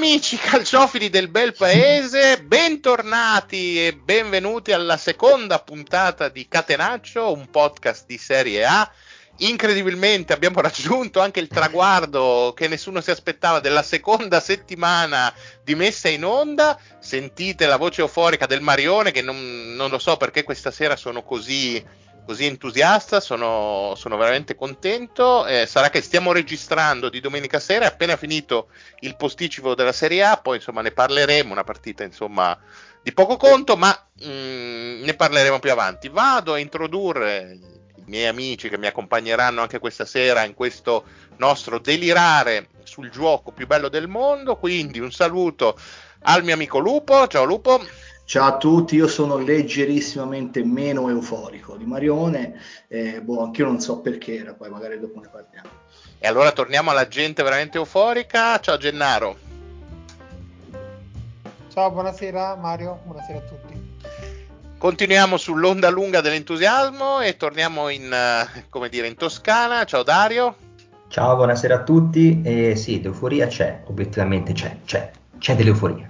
Amici calciofili del bel paese, bentornati e benvenuti alla seconda puntata di Catenaccio, un podcast di Serie A. Incredibilmente abbiamo raggiunto anche il traguardo che nessuno si aspettava della seconda settimana di messa in onda. Sentite la voce euforica del Marione che non, non lo so perché questa sera sono così così entusiasta, sono, sono veramente contento. Eh, sarà che stiamo registrando di domenica sera, appena finito il posticipo della Serie A, poi insomma ne parleremo, una partita insomma di poco conto, ma mh, mm, ne parleremo più avanti. Vado a introdurre i miei amici che mi accompagneranno anche questa sera in questo nostro delirare sul gioco più bello del mondo, quindi un saluto al mio amico Lupo, ciao Lupo. Ciao a tutti, io sono leggerissimamente meno euforico di Marione, eh, boh, anch'io non so perché era, poi magari dopo ne parliamo. E allora torniamo alla gente veramente euforica. Ciao Gennaro. Ciao, buonasera Mario, buonasera a tutti. Continuiamo sull'onda lunga dell'entusiasmo e torniamo in, come dire, in Toscana. Ciao Dario. Ciao, buonasera a tutti. E sì, l'euforia c'è, obiettivamente c'è, c'è, c'è dell'euforia.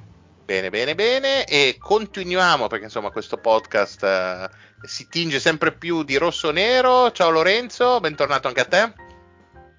Bene, bene, bene. E continuiamo perché insomma questo podcast uh, si tinge sempre più di rosso-nero. Ciao Lorenzo, bentornato anche a te.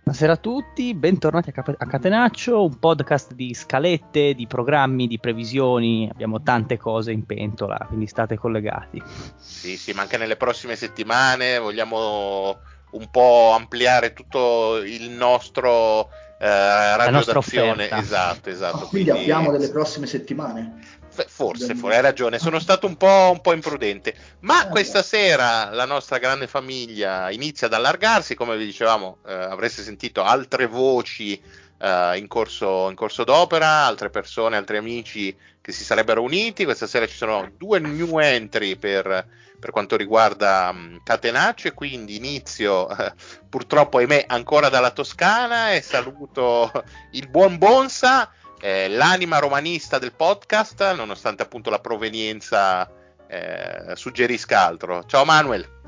Buonasera a tutti, bentornati a, Cap- a Catenaccio, un podcast di scalette, di programmi, di previsioni, abbiamo tante cose in pentola, quindi state collegati. Sì, sì, ma anche nelle prossime settimane vogliamo un po' ampliare tutto il nostro eh, radiodazione. Esatto, esatto. Ah, quindi, quindi abbiamo delle prossime settimane. Forse, forse, hai ragione, sono stato un po', un po', imprudente. Ma eh, questa sera la nostra grande famiglia inizia ad allargarsi, come vi dicevamo, eh, avreste sentito altre voci eh, in, corso, in, corso, d'opera, altre persone, altri amici che si sarebbero uniti. Questa sera ci sono due new entry per, per quanto riguarda um, Catenaccio quindi inizio eh, purtroppo ahimè ancora dalla Toscana e saluto il buon Bonsa, eh, l'anima romanista del podcast, nonostante appunto la provenienza eh, suggerisca altro. Ciao Manuel.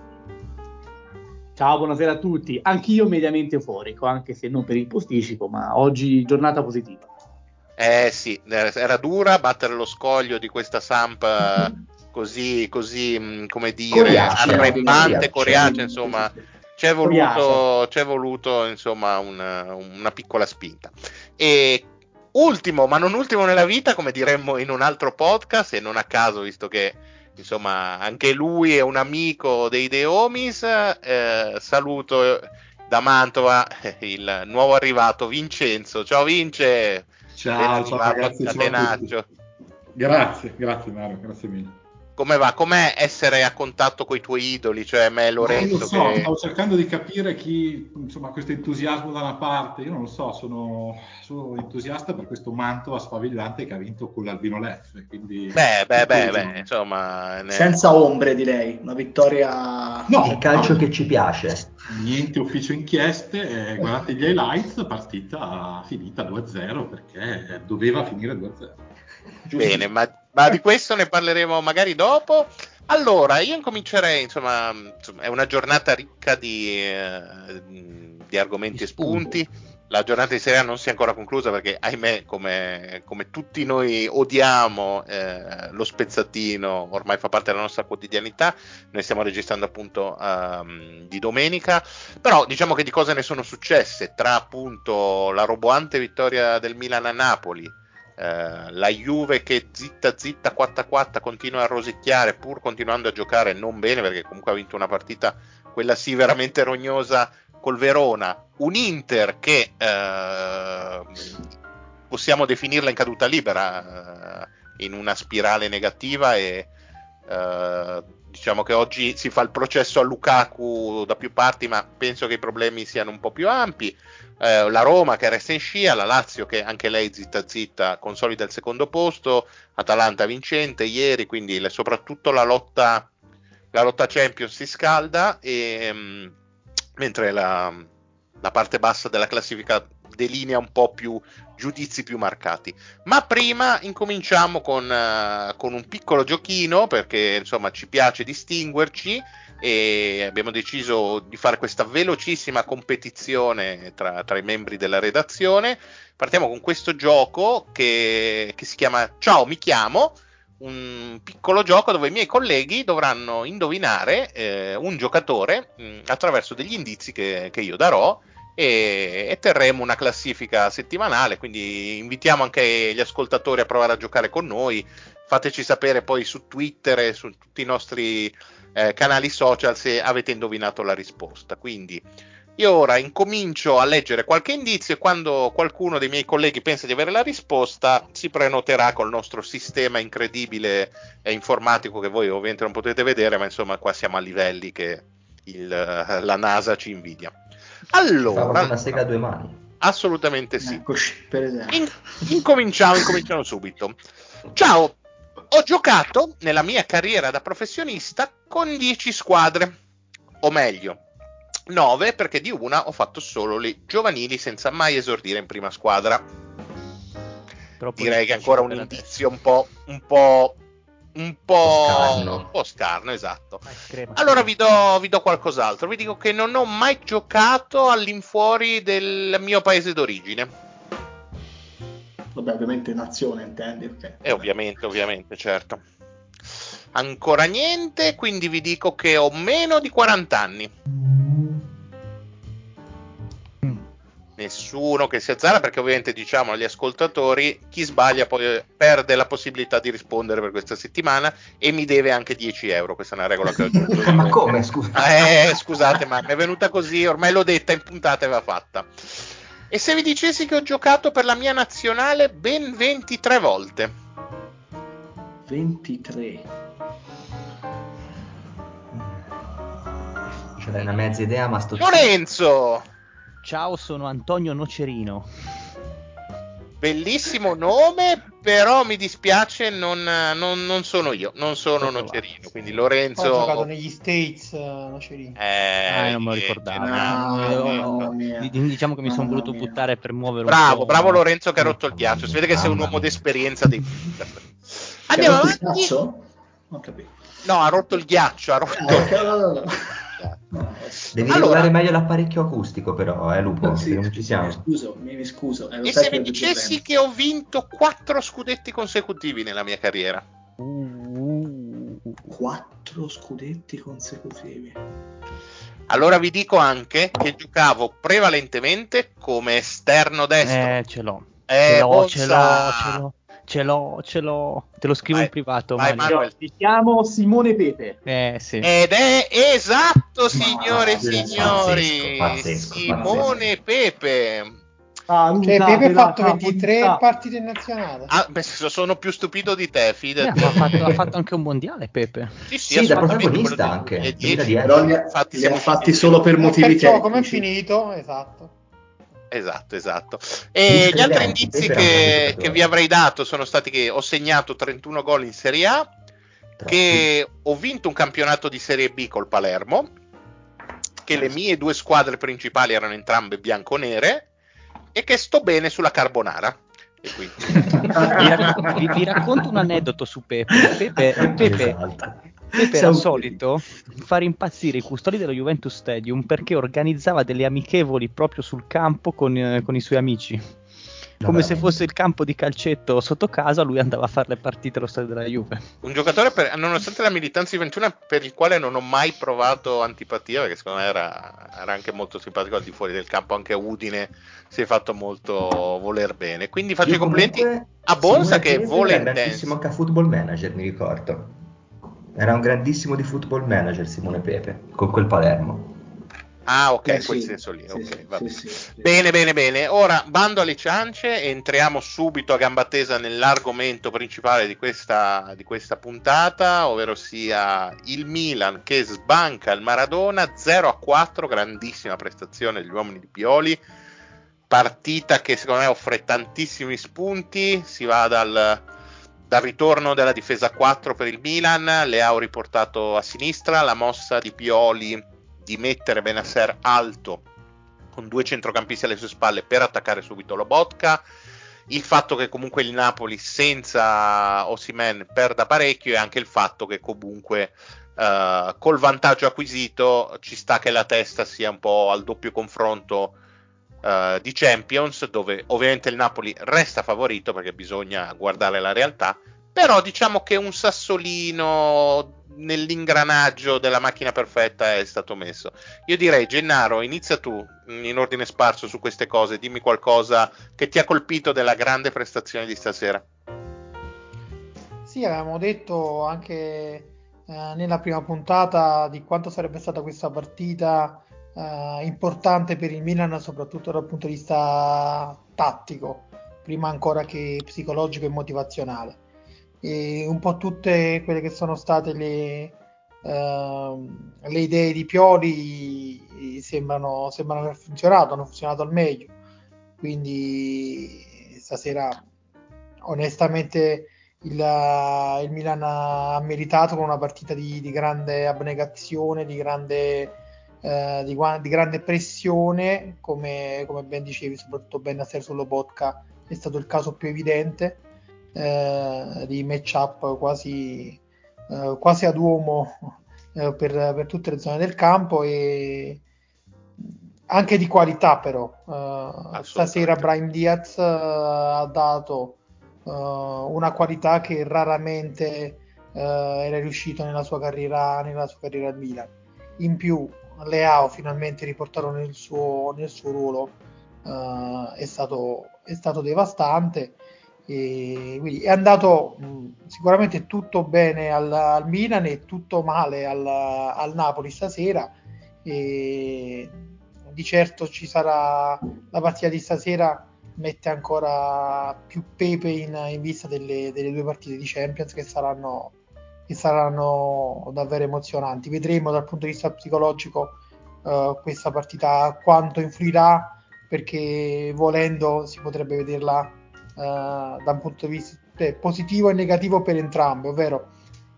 Ciao, buonasera a tutti. Anch'io mediamente euforico, anche se non per il posticipo, ma oggi giornata positiva. Eh sì, era dura battere lo scoglio di questa Samp così, così mm, come dire, arrembante, coriace, insomma, c'è voluto, c'è voluto insomma, una, una piccola spinta. E ultimo, ma non ultimo nella vita, come diremmo in un altro podcast, e non a caso, visto che insomma anche lui è un amico dei The Homies, eh, saluto da Mantova il nuovo arrivato Vincenzo. Ciao Vince! Ciao, ciao ragazzi, ciao Grazie, grazie Mario, grazie mille come va? Com'è essere a contatto con i tuoi idoli, cioè me Lorenzo? Non lo so, che... stavo cercando di capire chi, insomma, questo entusiasmo da una parte, io non lo so, sono, sono entusiasta per questo manto sfavillante che ha vinto con l'Albino Leff, quindi... Beh, beh, beh, beh, insomma... Ne... Senza ombre direi, una vittoria... No, il calcio no. che ci piace. Niente ufficio inchieste, eh, guardate gli highlights, partita finita 2-0 perché doveva finire 2-0. Bene, ma ma di questo ne parleremo magari dopo. Allora, io incomincerei, insomma, insomma è una giornata ricca di, eh, di argomenti e spunti. La giornata di Serie non si è ancora conclusa perché, ahimè, come, come tutti noi odiamo eh, lo spezzatino, ormai fa parte della nostra quotidianità. Noi stiamo registrando appunto um, di domenica, però diciamo che di cose ne sono successe tra appunto la roboante vittoria del Milan a Napoli eh, la Juve che zitta zitta 4-4 continua a rosicchiare pur continuando a giocare non bene perché comunque ha vinto una partita quella sì veramente rognosa col Verona. Un Inter che eh, possiamo definirla in caduta libera eh, in una spirale negativa e eh, diciamo che oggi si fa il processo a Lukaku da più parti ma penso che i problemi siano un po' più ampi. Eh, la Roma che resta in scia, la Lazio che anche lei zitta zitta consolida il secondo posto, Atalanta vincente ieri, quindi le, soprattutto la lotta, la lotta Champions si scalda, e, mm, mentre la, la, parte bassa della classifica delinea un po' più giudizi più marcati. Ma prima incominciamo con, uh, con un piccolo giochino perché insomma ci piace distinguerci e abbiamo deciso di fare questa velocissima competizione tra, tra i membri della redazione. Partiamo con questo gioco che, che si chiama Ciao, mi chiamo un piccolo gioco dove i miei colleghi dovranno indovinare eh, un giocatore mh, attraverso degli indizi che, che io darò e, e, terremo una classifica settimanale, quindi invitiamo anche gli ascoltatori a provare a giocare con noi, fateci sapere poi su Twitter e su tutti i nostri eh, canali social se avete indovinato la risposta. Quindi io ora incomincio a leggere qualche indizio e quando qualcuno dei miei colleghi pensa di avere la risposta si prenoterà col nostro sistema incredibile e informatico che voi ovviamente non potete vedere, ma insomma qua siamo a livelli che il, la NASA ci invidia. Allora, una sega a due mani. Assolutamente sì. Eccoci, per esempio. In, incominciamo, incominciamo subito. Ciao, ho giocato nella mia carriera da professionista con 10 squadre, o meglio, 9 perché di una ho fatto solo le giovanili senza mai esordire in prima squadra. Troppo Direi che è ancora un indizio un po', un po', un po', scarno. Un po scarno esatto. Allora vi do, vi do qualcos'altro. Vi dico che non ho mai giocato all'infuori del mio paese d'origine. Vabbè, ovviamente nazione intendi. Okay. E ovviamente, ovviamente, certo. Ancora niente, quindi vi dico che ho meno di 40 anni. Nessuno che si azzara perché ovviamente diciamo agli ascoltatori chi sbaglia poi perde la possibilità di rispondere per questa settimana e mi deve anche 10 euro questa è una regola che ho aggiunto. Ma come scusate eh, scusate ma mi è venuta così ormai l'ho detta in puntata e va fatta. E se vi dicessi che ho giocato per la mia nazionale ben 23 volte? 23 c'è una mezza idea ma sto Lorenzo Ciao, sono Antonio Nocerino. Bellissimo nome, però mi dispiace, non, non, non sono io, non sono Tutto Nocerino. Quindi Lorenzo. Ho giocato negli States uh, Nocerino. Eh, ah, non me lo ricordavo. No, no, no, diciamo che mi sono voluto buttare per muovere bravo, un po'. Bravo Lorenzo che ha rotto il ghiaccio. Si vede che sei un uomo d'esperienza dei Andiamo avanti. Non capito. No, ha rotto il ghiaccio. Ha rotto... Devi allora, regolare meglio l'apparecchio acustico, però, eh, Lupo. Sì, non ci siamo. Mi scuso, mi scuso. Eh, e se mi dicessi che ho vinto quattro scudetti consecutivi nella mia carriera? Quattro scudetti consecutivi. Allora vi dico anche che giocavo prevalentemente come esterno destro. Eh, ce l'ho. Eh, ce l'ho, ce l'ho, ce l'ho. Ce l'ho, ce l'ho. Te lo scrivo vai, in privato. Vai, Manuel. Ti chiamo Simone Pepe. Eh, sì. Ed è esatto, signore e signori. Pazzesco, Simone pazzesco. Pepe. Ah, cioè, Pepe ha fatto 23 puntata. partite nazionali. Ah, beh, sono più stupido di te, fidati. Eh, ha, fatto, ha, fatto, anche un mondiale, Pepe. Sì, sì, sì da protagonista anche. Però li ha fatti, li ha fatti solo per motivi tecnici. come è finito, esatto. Esatto, esatto. E gli altri indizi che, che, vi avrei dato sono stati che ho segnato 31 gol in Serie A, che ho vinto un campionato di Serie B col Palermo, che le mie due squadre principali erano entrambe bianco-nere e che sto bene sulla carbonara. vi, vi, vi, racconto un aneddoto su Pepe. Pepe, Pepe esatto. Pepe era solito far impazzire i custodi dello Juventus Stadium perché organizzava delle amichevoli proprio sul campo con, eh, con i suoi amici. Come se fosse il campo di calcetto sotto casa, lui andava a fare le partite allo stadio della Juve. Un giocatore, per, nonostante la militanza juventina, per il quale non ho mai provato antipatia, perché secondo me era, era anche molto simpatico al di fuori del campo, anche Udine si è fatto molto voler bene. Quindi faccio i complimenti a Bonsa che vola in dance. anche a football manager, mi ricordo. Era un grandissimo di football manager Simone Pepe con quel Palermo. Ah, ok, eh, in quel sì, senso lì. Sì, okay, sì, bene, bene, bene. Ora bando alle ciance, entriamo subito a gamba tesa nell'argomento principale di questa, di questa puntata, ovvero sia il Milan che sbanca il Maradona 0 a 4, grandissima prestazione degli uomini di Pioli. Partita che secondo me offre tantissimi spunti, si va dal dal ritorno della difesa 4 per il Milan, Leao riportato a sinistra, la mossa di Pioli di mettere Benasser alto con due centrocampisti alle sue spalle per attaccare subito Lobotka. Il fatto che comunque il Napoli senza Osimen perda parecchio e anche il fatto che comunque uh, col vantaggio acquisito ci sta che la testa sia un po' al doppio confronto uh, di Champions, dove ovviamente il Napoli resta favorito perché bisogna guardare la realtà, però diciamo che un sassolino nell'ingranaggio della macchina perfetta è stato messo. Io direi, Gennaro, inizia tu in ordine sparso su queste cose, dimmi qualcosa che ti ha colpito della grande prestazione di stasera. Sì, avevamo detto anche eh, nella prima puntata di quanto sarebbe stata questa partita eh, importante per il Milan, soprattutto dal punto di vista tattico, prima ancora che psicologico e motivazionale e un po' tutte quelle che sono state le, uh, le idee di Pioli sembrano, sembrano aver funzionato, hanno funzionato al meglio. Quindi stasera onestamente il, il Milan ha meritato con una partita di, di grande abnegazione, di grande, uh, di, di grande pressione, come, come, ben dicevi, soprattutto Benasser sullo Botka è stato il caso più evidente eh, di matchup quasi, eh, quasi ad uomo eh, per, per, tutte le zone del campo e anche di qualità però. Eh, stasera Brian Diaz eh, ha dato una qualità che raramente era riuscito nella sua carriera nella sua carriera al Milan. In più Leao finalmente riportato nel suo, nel suo ruolo è stato, è stato devastante e quindi è andato mh, sicuramente tutto bene al, al, Milan e tutto male al, al Napoli stasera. E di certo ci sarà la partita di stasera mette ancora più pepe in, in vista delle, delle, due partite di Champions che saranno, che saranno davvero emozionanti. Vedremo dal punto di vista psicologico uh, questa partita quanto influirà perché volendo si potrebbe vederla da un punto di vista positivo e negativo per entrambe, ovvero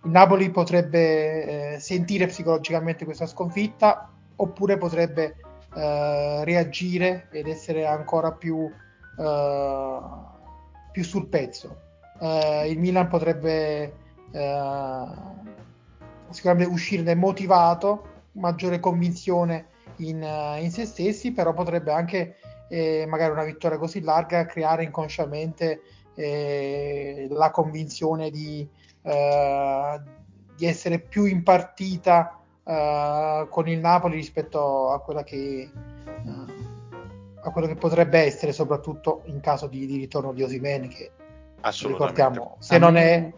il Napoli potrebbe eh, sentire psicologicamente questa sconfitta oppure potrebbe eh, reagire ed essere ancora più, eh, più sul pezzo. Eh, il Milan potrebbe eh, sicuramente uscirne motivato, maggiore convinzione in, in se stessi, però potrebbe anche e magari una vittoria così larga creare inconsciamente eh, la convinzione di, eh, di, essere più in partita eh, con il Napoli rispetto a quella che eh, a quello che potrebbe essere soprattutto in caso di, di ritorno di Osimen che ricordiamo se non è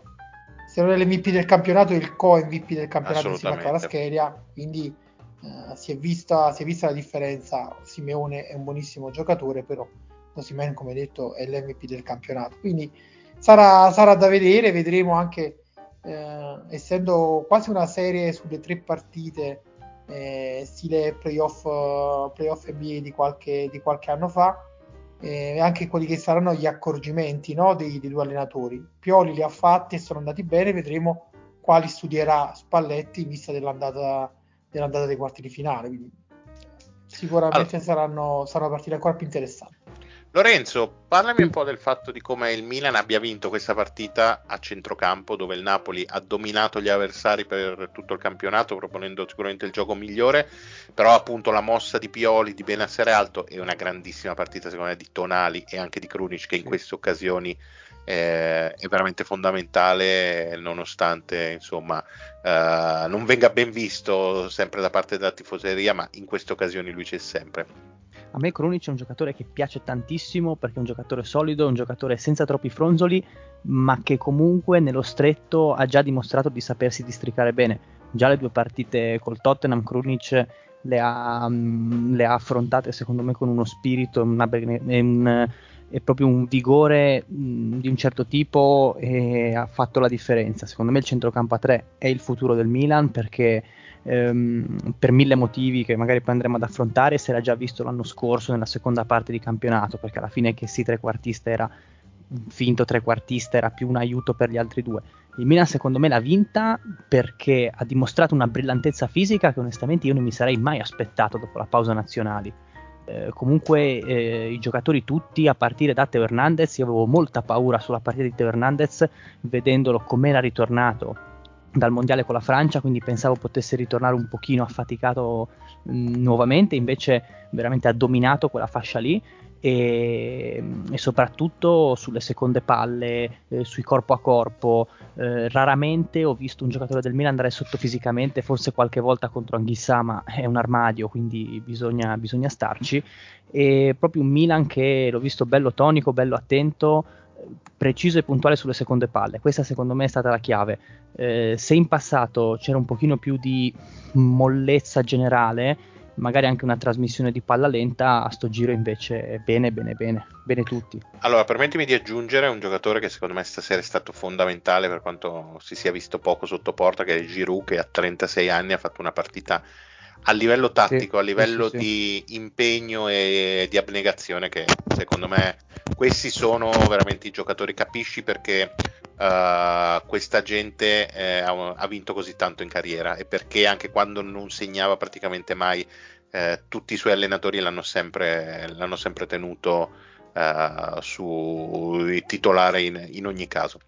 se non è l'MVP del campionato il co-MVP del campionato si fa la scheria quindi Uh, si, è vista, si, è vista, la differenza. Simeone è un buonissimo giocatore, però Osimen, come detto, è l'MVP del campionato. Quindi sarà, sarà da vedere. Vedremo anche, eh, essendo quasi una serie sulle tre partite, eh, stile playoff, playoff NBA di qualche, di qualche anno fa. Eh, anche quelli che saranno gli accorgimenti no, dei, dei, due allenatori. Pioli li ha fatti e sono andati bene, vedremo quali studierà Spalletti in vista dell'andata dell'andata dei quarti di finale. Quindi sicuramente allora. saranno, saranno partite ancora più interessanti. Lorenzo, parlami un po' del fatto di come il Milan abbia vinto questa partita a centrocampo, dove il Napoli ha dominato gli avversari per tutto il campionato, proponendo sicuramente il gioco migliore, però appunto la mossa di Pioli, di Benassere Alto e una grandissima partita secondo me di Tonali e anche di Krunic che in queste occasioni eh, è veramente fondamentale nonostante insomma eh, non venga ben visto sempre da parte della tifoseria ma in queste occasioni lui c'è sempre a me Krunic è un giocatore che piace tantissimo perché è un giocatore solido, un giocatore senza troppi fronzoli, ma che comunque nello stretto ha già dimostrato di sapersi districare bene. Già le due partite col Tottenham, Krunic le ha, mm, le ha affrontate secondo me con uno spirito, una, un, è proprio un vigore mh, di un certo tipo e ha fatto la differenza. Secondo me il centrocampo a 3 è il futuro del Milan perché ehm, per mille motivi che magari poi andremo ad affrontare si era già visto l'anno scorso nella seconda parte di campionato perché alla fine che sì trequartista era finto trequartista era più un aiuto per gli altri due. Il Milan secondo me l'ha vinta perché ha dimostrato una brillantezza fisica che onestamente io non mi sarei mai aspettato dopo la pausa nazionali eh, comunque eh, i giocatori tutti a partire da Teo Hernandez, io avevo molta paura sulla partita di Teo Hernandez vedendolo come era ritornato dal mondiale con la Francia, quindi pensavo potesse ritornare un pochino affaticato mh, nuovamente, invece veramente ha dominato quella fascia lì e, e soprattutto sulle seconde palle, eh, sui corpo a corpo. Eh, raramente ho visto un giocatore del Milan andare sotto fisicamente, forse qualche volta contro Anghissà, ma è un armadio, quindi bisogna, bisogna starci. E proprio un Milan che l'ho visto bello tonico, bello attento preciso e puntuale sulle seconde palle. Questa secondo me è stata la chiave. Eh, se in passato c'era un pochino più di mollezza generale, magari anche una trasmissione di palla lenta, a sto giro invece bene, bene, bene, bene tutti. Allora, permettimi di aggiungere un giocatore che secondo me stasera è stato fondamentale per quanto si sia visto poco sotto porta, che è Giroud, che a 36 anni ha fatto una partita a livello tattico, sì, a livello sì, sì, di impegno e di abnegazione, che secondo me questi sono veramente i giocatori. Capisci perché uh, questa gente eh, ha, ha, vinto così tanto in carriera e perché anche quando non segnava praticamente mai, eh, tutti i suoi allenatori l'hanno sempre, l'hanno sempre tenuto uh, su titolare in, in ogni caso.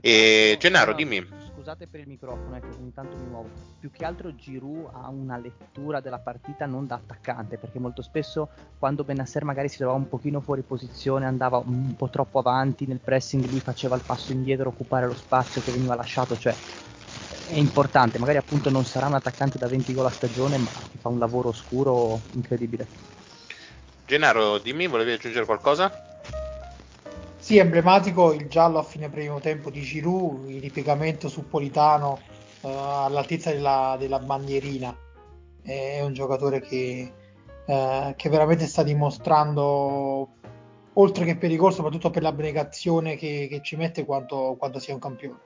E Gennaro, dimmi scusate per il microfono, è che ogni tanto mi muovo. Più che altro Giroud ha una lettura della partita non da attaccante, perché molto spesso quando Benasser magari si trovava un pochino fuori posizione, andava un po' troppo avanti nel pressing, lui faceva il passo indietro, occupare lo spazio che veniva lasciato, cioè è importante, magari appunto non sarà un attaccante da 20 gol a stagione, ma fa un lavoro oscuro incredibile. Gennaro, dimmi, volevi aggiungere qualcosa? Sì, emblematico il giallo a fine primo tempo di Giroud, il ripiegamento su Politano eh, all'altezza della, della, bandierina. È un giocatore che, eh, che, veramente sta dimostrando, oltre che per i gol, soprattutto per l'abnegazione che, che ci mette, quanto, quanto, sia un campione.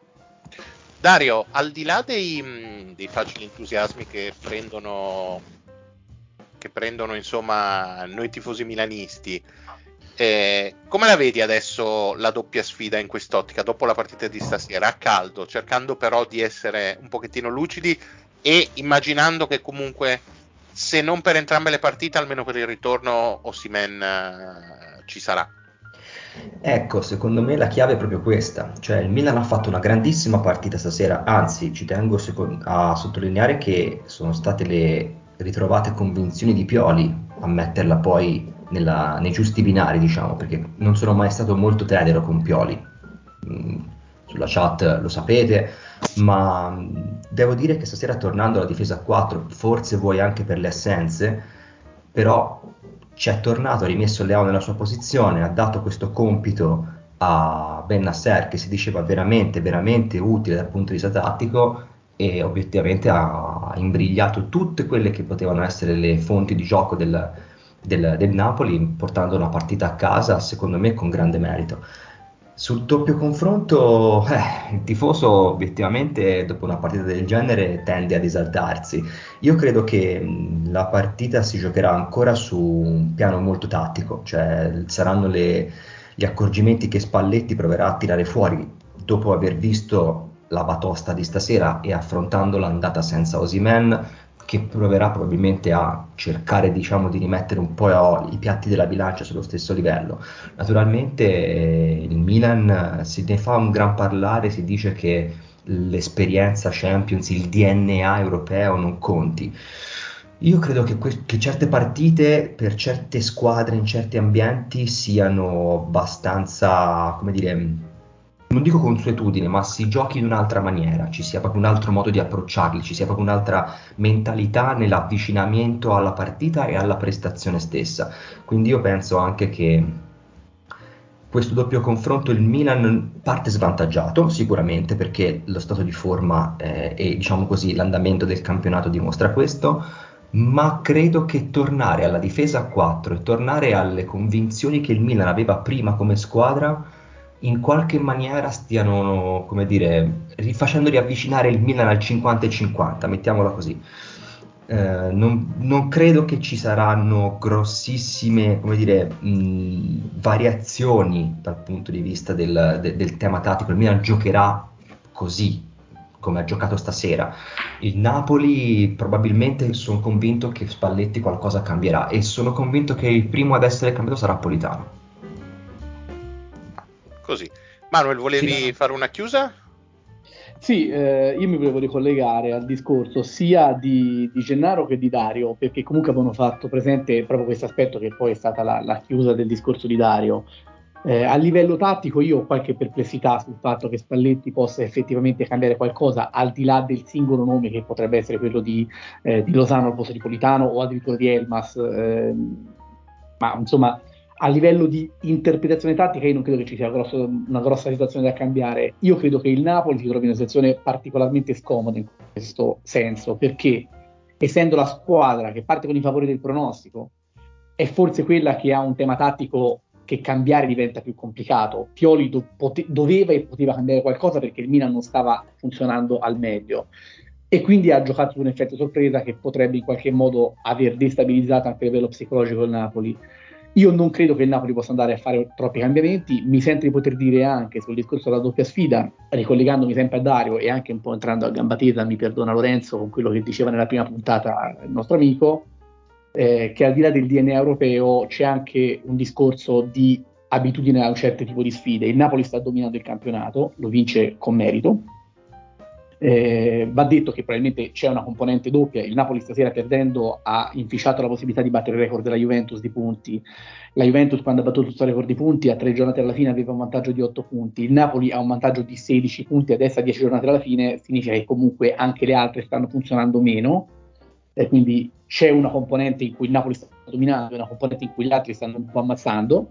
Dario, al di là dei, dei facili entusiasmi che prendono, che prendono insomma noi tifosi milanisti, eh, come la vedi adesso la doppia sfida in quest'ottica dopo la partita di stasera a caldo, cercando però di essere un pochettino lucidi e immaginando che comunque se non per entrambe le partite, almeno per il ritorno Osimen eh, ci sarà. Ecco, secondo me la chiave è proprio questa, cioè il Milan ha fatto una grandissima partita stasera, anzi ci tengo a sottolineare che sono state le ritrovate convinzioni di Pioli a metterla poi nella, nei giusti binari, diciamo, perché non sono mai stato molto tenero con Pioli. Mm, sulla chat lo sapete, ma mm, devo dire che stasera tornando alla difesa a 4, forse vuoi anche per le assenze, però c'è tornato, ha rimesso Leao nella sua posizione, ha dato questo compito a Ben Nasser che si diceva veramente, veramente utile dal punto di vista tattico e obiettivamente ha imbrigliato tutte quelle che potevano essere le fonti di gioco del, del, del Napoli, portando una partita a casa, secondo me, con grande merito. Sul doppio confronto, eh, il tifoso obiettivamente dopo una partita del genere tende ad esaltarsi. Io credo che la partita si giocherà ancora su un piano molto tattico, cioè saranno le, gli accorgimenti che Spalletti proverà a tirare fuori dopo aver visto la batosta di stasera e affrontando l'andata senza Osimen che proverà probabilmente a cercare diciamo, di rimettere un po' i piatti della bilancia sullo stesso livello. Naturalmente eh, il Milan se ne fa un gran parlare, si dice che l'esperienza Champions, il DNA europeo non conti. Io credo che, que- che, certe partite per certe squadre in certi ambienti siano abbastanza, come dire, non dico consuetudine, ma si giochi in un'altra maniera, ci sia proprio un altro modo di approcciarli, ci sia proprio un'altra mentalità nell'avvicinamento alla partita e alla prestazione stessa. Quindi io penso anche che questo doppio confronto il Milan parte svantaggiato sicuramente perché lo stato di forma eh, e diciamo così l'andamento del campionato dimostra questo, ma credo che tornare alla difesa a 4 e tornare alle convinzioni che il Milan aveva prima come squadra in qualche maniera stiano, come dire, rifacendo riavvicinare il Milan al 50 e 50, mettiamola così. Eh, non, non, credo che ci saranno grossissime dire, mh, variazioni dal punto di vista del, de, del tema tattico. Il Milan giocherà così, come ha giocato stasera. Il Napoli probabilmente sono convinto che Spalletti qualcosa cambierà e sono convinto che il primo ad essere cambiato sarà Politano. Così. Manuel, volevi sì. fare una chiusa? Sì, eh, io mi volevo ricollegare al discorso sia di, di, Gennaro che di Dario, perché comunque avevano fatto presente proprio questo aspetto che poi è stata la, la chiusa del discorso di Dario. Eh, a livello tattico io ho qualche perplessità sul fatto che Spalletti possa effettivamente cambiare qualcosa al di là del singolo nome che potrebbe essere quello di, eh, di Lozano al posto di Politano o addirittura di Elmas, eh, ma insomma a livello di interpretazione tattica io non credo che ci sia grosso, una grossa situazione da cambiare. Io credo che il Napoli si trovi in una situazione particolarmente scomoda in questo senso, perché essendo la squadra che parte con i favori del pronostico, è forse quella che ha un tema tattico che cambiare diventa più complicato. Pioli do- pote- doveva e poteva cambiare qualcosa perché il Milan non stava funzionando al meglio e quindi ha giocato su un effetto sorpresa che potrebbe in qualche modo aver destabilizzato anche a livello psicologico il Napoli. Io non credo che il Napoli possa andare a fare troppi cambiamenti, mi sento di poter dire anche sul discorso della doppia sfida, ricollegandomi sempre a Dario e anche un po' entrando a gamba tesa, mi perdona Lorenzo con quello che diceva nella prima puntata il nostro amico, eh, che al di là del DNA europeo c'è anche un discorso di abitudine a un certo tipo di sfide. Il Napoli sta dominando il campionato, lo vince con merito, eh, va detto che probabilmente c'è una componente doppia, il Napoli stasera perdendo ha inficiato la possibilità di battere il record della Juventus di punti, la Juventus quando ha battuto il suo record di punti a tre giornate alla fine aveva un vantaggio di 8 punti, il Napoli ha un vantaggio di 16 punti adesso a 10 giornate alla fine, significa che comunque anche le altre stanno funzionando meno, e quindi c'è una componente in cui il Napoli sta dominando e una componente in cui gli altri stanno un po' ammazzando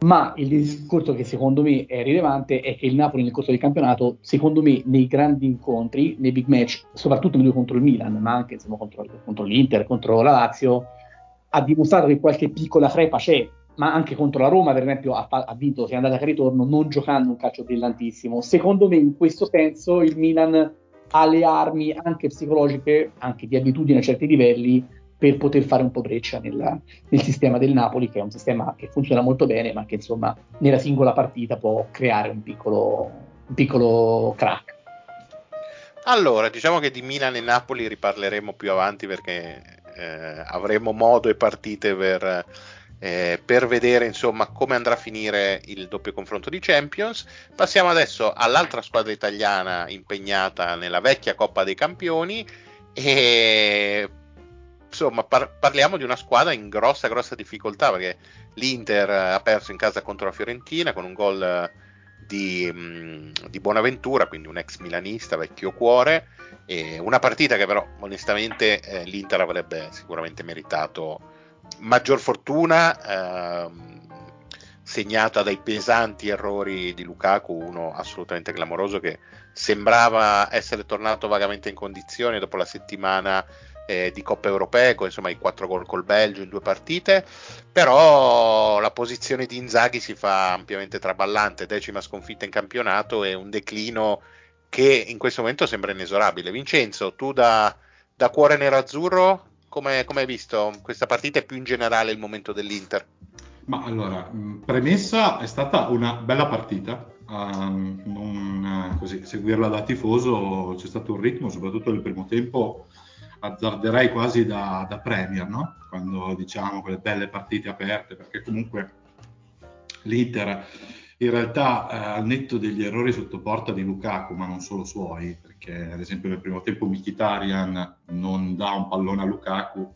ma il discorso che secondo me è rilevante è che il Napoli nel corso del campionato, secondo me, nei grandi incontri, nei big match, soprattutto nei due contro il Milan, ma anche insomma, contro, contro, l'Inter, contro la Lazio, ha dimostrato che qualche piccola crepa c'è, ma anche contro la Roma, per esempio, ha, ha vinto, si è andata a ritorno, non giocando un calcio brillantissimo. Secondo me, in questo senso, il Milan ha le armi anche psicologiche, anche di abitudine a certi livelli, per poter fare un po' breccia nella, nel sistema del Napoli, che è un sistema che funziona molto bene, ma che insomma nella singola partita può creare un piccolo, un piccolo crack. Allora, diciamo che di Milan e Napoli riparleremo più avanti perché eh, avremo modo e partite per, eh, per vedere insomma come andrà a finire il doppio confronto di Champions. Passiamo adesso all'altra squadra italiana impegnata nella vecchia Coppa dei Campioni e insomma, par- parliamo di una squadra in grossa, grossa difficoltà perché l'Inter ha perso in casa contro la Fiorentina con un gol eh, di, mm, di Bonaventura, quindi un ex milanista, vecchio cuore. Una partita che però onestamente eh, l'Inter avrebbe sicuramente meritato maggior fortuna, ehm, segnata dai pesanti errori di Lukaku, uno assolutamente clamoroso che sembrava essere tornato vagamente in condizione dopo la settimana eh, di Coppa Europee, con insomma i quattro gol col Belgio in due partite, però la posizione di Inzaghi si fa ampiamente traballante, decima sconfitta in campionato e un declino che in questo momento sembra inesorabile. Vincenzo, tu da, da cuore nero-azzurro, come, come hai visto questa partita e più in generale il momento dell'Inter? Ma allora, premessa è stata una bella partita, um, non, così, seguirla da tifoso c'è stato un ritmo, soprattutto nel primo tempo, azzarderei quasi da, da Premier, no? quando diciamo quelle belle partite aperte, perché comunque l'Inter in realtà eh, al netto degli errori sotto porta di Lukaku, ma non solo suoi, perché ad esempio nel primo tempo Mkhitaryan non dà un pallone a Lukaku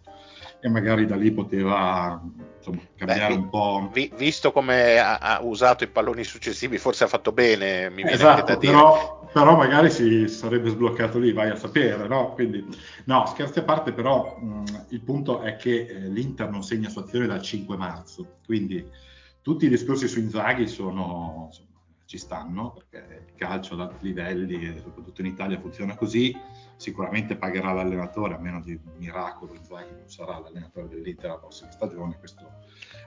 e magari da lì poteva insomma, cambiare Beh, un po'. Vi, visto come ha, ha, usato i palloni successivi, forse ha fatto bene. Mi viene esatto, da dire. Però, però, magari si sarebbe sbloccato lì, vai a sapere. No? Quindi, no, scherzi a parte, però mh, il punto è che eh, l'Inter non segna su azione dal 5 marzo. Quindi tutti i discorsi su Inzaghi sono, insomma, ci stanno, perché il calcio ad alti livelli, soprattutto in Italia, funziona così sicuramente pagherà l'allenatore, a meno di un miracolo, Inzaghi non sarà l'allenatore dell'Inter la prossima stagione, questo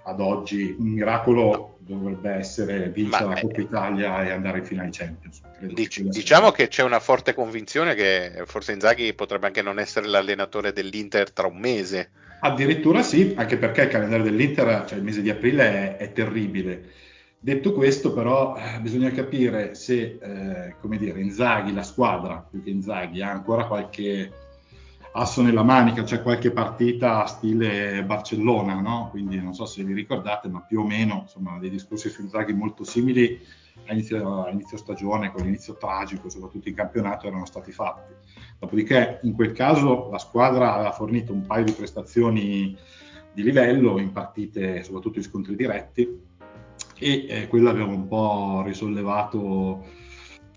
ad oggi un miracolo dovrebbe essere vincere la Coppa Italia e andare in finale Champions. Dic- diciamo che c'è una forte convinzione che forse Inzaghi potrebbe anche non essere l'allenatore dell'Inter tra un mese. Addirittura sì, anche perché il calendario dell'Inter, cioè il mese di aprile è, è terribile Detto questo, però, eh, bisogna capire se, eh, come dire, Inzaghi, la squadra, più che Inzaghi, ha ancora qualche asso nella manica, cioè qualche partita stile Barcellona, no? Quindi non so se vi ricordate, ma più o meno, insomma, dei discorsi su Inzaghi molto simili a a inizio stagione, con l'inizio tragico, soprattutto in campionato, erano stati fatti. Dopodiché, in quel caso, la squadra aveva fornito un paio di prestazioni di livello in partite, soprattutto in scontri diretti, e eh, quello aveva un po' risollevato,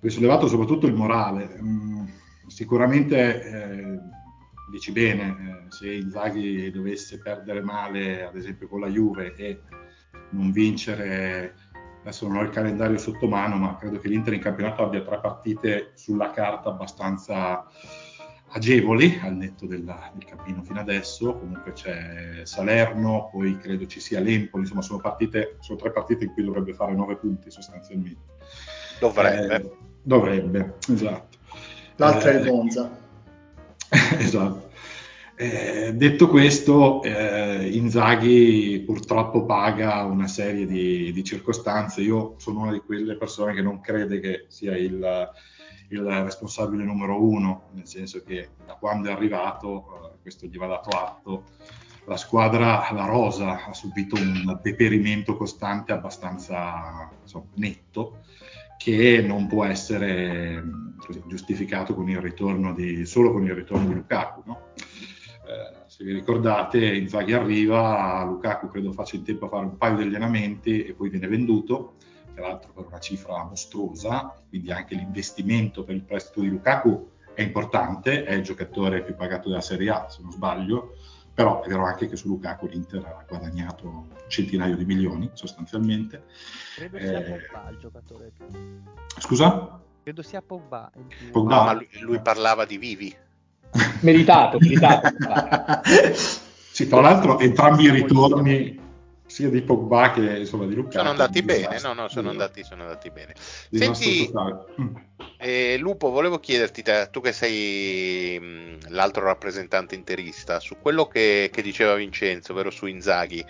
risollevato soprattutto il morale. Mm, sicuramente eh, dici bene, eh, se Inzaghi dovesse perdere male, ad esempio con la Juve, e non vincere, adesso non ho il calendario sotto mano, ma credo che l'Inter in campionato abbia tre partite sulla carta abbastanza agevoli al netto della, del cammino fino adesso, comunque c'è Salerno, poi credo ci sia l'Empoli, insomma sono, partite, sono tre partite in cui dovrebbe fare nove punti sostanzialmente. Dovrebbe. Eh, dovrebbe, esatto. L'altra eh, è il Monza. esatto. Eh, detto questo, eh, Inzaghi purtroppo paga una serie di, di, circostanze. Io sono una di quelle persone che non crede che sia il, il responsabile numero uno, nel senso che da quando è arrivato, eh, questo gli va dato atto, la squadra, la Rosa, ha subito un deperimento costante abbastanza insomma, netto che non può essere giustificato con di, solo con il ritorno di Lukaku. No? Eh, se vi ricordate, Inzaghi arriva, Lukaku credo faccia in tempo a fare un paio di allenamenti e poi viene venduto peraltro per una cifra mostruosa, quindi anche l'investimento per il prestito di Lukaku è importante, è il giocatore più pagato della Serie A, se non sbaglio, però è vero anche che su Lukaku l'Inter ha guadagnato un centinaio di milioni sostanzialmente. Credo sia eh... Pogba il giocatore. Scusa? Credo sia Pogba. Più... Pogba. No, ma lui, lui, parlava di Vivi. meritato, meritato. sì, tra l'altro entrambi i ritorni sia di Pogba che insomma, di Lukaku. Sono andati bene, no, no, sono andati, sono andati bene. Senti, mm. eh, Lupo, volevo chiederti, tu che sei mh, l'altro rappresentante interista, su quello che, che diceva Vincenzo, ovvero su Inzaghi,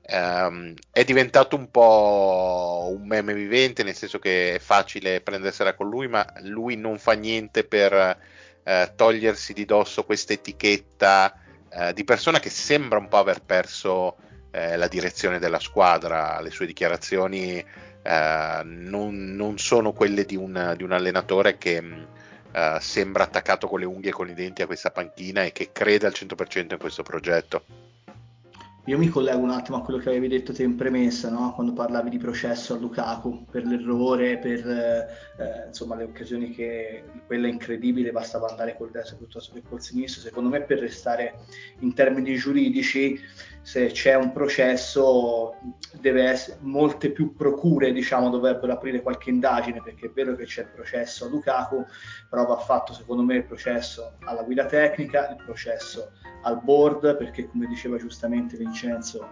ehm, è diventato un po' un meme vivente, nel senso che è facile prendersela con lui, ma lui non fa niente per eh, togliersi di dosso questa etichetta eh, di persona che sembra un po' aver perso eh, la direzione della squadra, le sue dichiarazioni eh, non, non, sono quelle di un, di un allenatore che eh, sembra attaccato con le unghie e con i denti a questa panchina e che crede al 100% in questo progetto. Io mi collego un attimo a quello che avevi detto te in premessa, no? quando parlavi di processo a Lukaku, per l'errore, per eh, insomma, le occasioni che quella incredibile bastava andare col destro piuttosto che col sinistro. Secondo me per restare in termini giuridici, se c'è un processo essere molte più procure, diciamo, dovrebbero aprire qualche indagine, perché è vero che c'è il processo a Lukaku, però va fatto secondo me il processo alla guida tecnica, il processo al board, perché come diceva giustamente Vincenzo,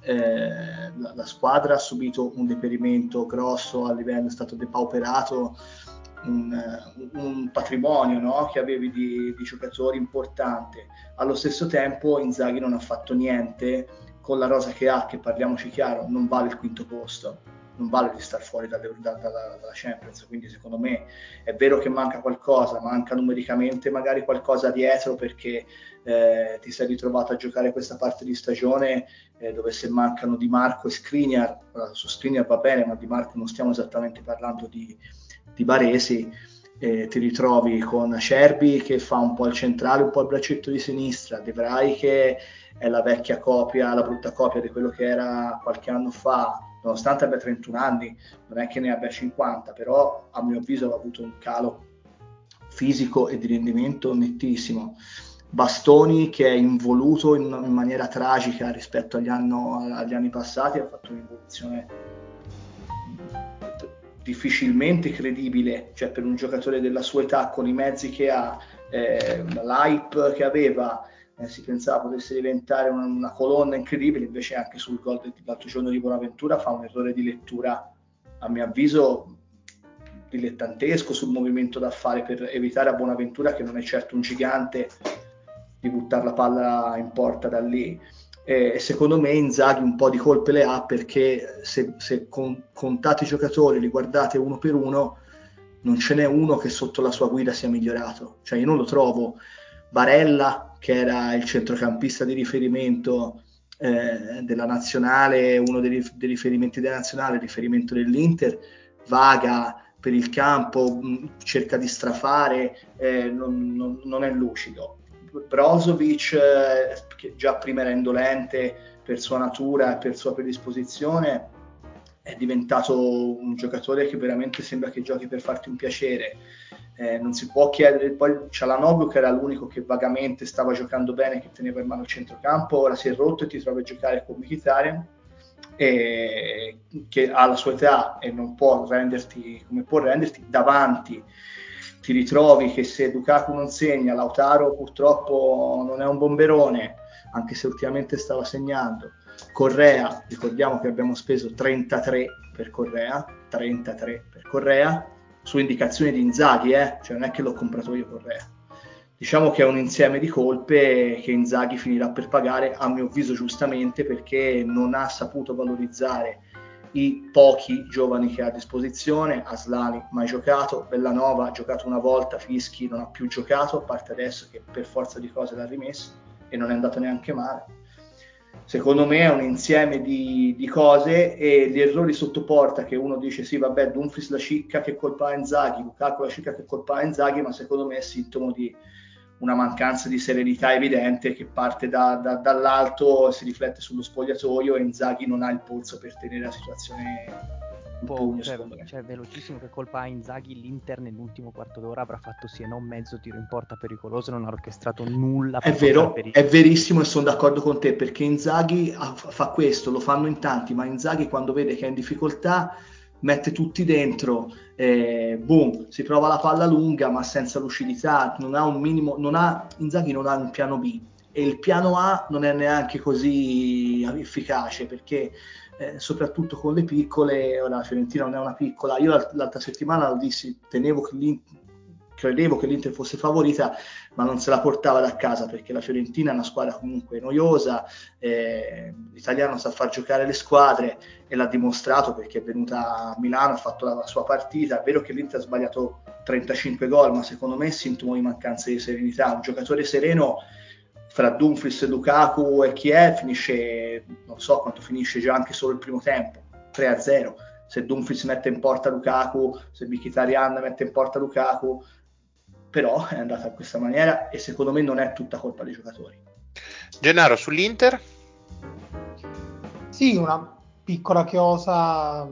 eh, la, la, squadra ha subito un deperimento grosso a livello, è stato depauperato un, un patrimonio no? che avevi di, di, giocatori importante. Allo stesso tempo Inzaghi non ha fatto niente con la rosa che ha, che parliamoci chiaro, non vale il quinto posto non vale di star fuori dalla, dalla, dalla, Champions, quindi secondo me è vero che manca qualcosa, manca numericamente magari qualcosa dietro perché eh, ti sei ritrovato a giocare questa parte di stagione eh, dove se mancano Di Marco e Skriniar, su Skriniar va bene, ma Di Marco non stiamo esattamente parlando di, di Baresi, eh, ti ritrovi con Acerbi che fa un po' il centrale, un po' il braccetto di sinistra, De Vrij che è la vecchia copia, la brutta copia di quello che era qualche anno fa, nonostante abbia 31 anni, non è che ne abbia 50, però a mio avviso ha avuto un calo fisico e di rendimento nettissimo. Bastoni che è involuto in, in maniera tragica rispetto agli, anno, agli anni passati, ha fatto un'involuzione difficilmente credibile, cioè per un giocatore della sua età con i mezzi che ha, eh, l'hype che aveva, eh, si pensava potesse diventare una, una, colonna incredibile, invece anche sul gol dell'altro giorno di Bonaventura fa un errore di lettura, a mio avviso dilettantesco sul movimento da fare per evitare a Bonaventura che non è certo un gigante di buttare la palla in porta da lì E secondo me Inzaghi un po' di colpe le ha perché se, se con, contate i giocatori, li guardate uno per uno, non ce n'è uno che sotto la sua guida sia migliorato. Cioè io non lo trovo. Barella, che era il centrocampista di riferimento eh, della nazionale, uno dei, dei, riferimenti della nazionale, riferimento dell'Inter, vaga per il campo, mh, cerca di strafare, eh, non, non, non, è lucido. Brozovic, eh, che già prima era indolente per sua natura e per sua predisposizione, è diventato un giocatore che veramente sembra che giochi per farti un piacere. Eh, non si può chiedere, poi Cialanoglu che era l'unico che vagamente stava giocando bene, che teneva in mano il centrocampo, ora si è rotto e ti trovi a giocare con Mkhitaryan che ha la sua età e non può renderti come può renderti davanti ti ritrovi che se Lukaku non segna Lautaro purtroppo non è un bomberone anche se ultimamente stava segnando Correa, ricordiamo che abbiamo speso 33 per Correa, 33 per Correa, su indicazione di Inzaghi, eh? cioè non è che l'ho comprato io Correa. Diciamo che è un insieme di colpe che Inzaghi finirà per pagare, a mio avviso giustamente, perché non ha saputo valorizzare i pochi giovani che ha a disposizione. Aslani mai giocato, Bellanova ha giocato una volta, Fischi non ha più giocato, a parte adesso che per forza di cose l'ha rimesso e non è andato neanche male. Secondo me è un insieme di, di, cose e gli errori sotto porta che uno dice sì vabbè Dumfries la cicca che colpa ha Inzaghi, Lukaku la cicca che colpa ha Inzaghi ma secondo me è sintomo di una mancanza di serenità evidente che parte da, da, dall'alto si riflette sullo spogliatoio e Inzaghi non ha il polso per tenere la situazione pugno, cioè, cioè, velocissimo che colpa ha Inzaghi l'Inter nell'ultimo quarto d'ora avrà fatto sì e non mezzo tiro in porta pericoloso non ha orchestrato nulla è vero, è verissimo e sono d'accordo con te perché Inzaghi fa questo, lo fanno in tanti ma Inzaghi quando vede che è in difficoltà mette tutti dentro eh, boom, si prova la palla lunga ma senza lucidità non ha un minimo, non ha, Inzaghi non ha un piano B. E il piano A non è neanche così efficace perché eh, soprattutto con le piccole, ora la Fiorentina non è una piccola, io l'altra settimana lo dissi, tenevo che credevo che l'Inter fosse favorita, ma non se la portava da casa perché la Fiorentina è una squadra comunque noiosa, eh, l'italiano sa far giocare le squadre e l'ha dimostrato perché è venuta a Milano, ha fatto la, la sua partita, è vero che l'Inter ha sbagliato 35 gol, ma secondo me è sintomo di mancanza di serenità, un giocatore sereno fra Dumfries, Lukaku e chi finisce, non so quanto finisce già anche solo il primo tempo, 3-0. Se Dumfries mette in porta Lukaku, se Mkhitaryan mette in porta Lukaku, però è andata in questa maniera e secondo me non è tutta colpa dei giocatori. Gennaro, sull'Inter? Sì, una piccola chiosa,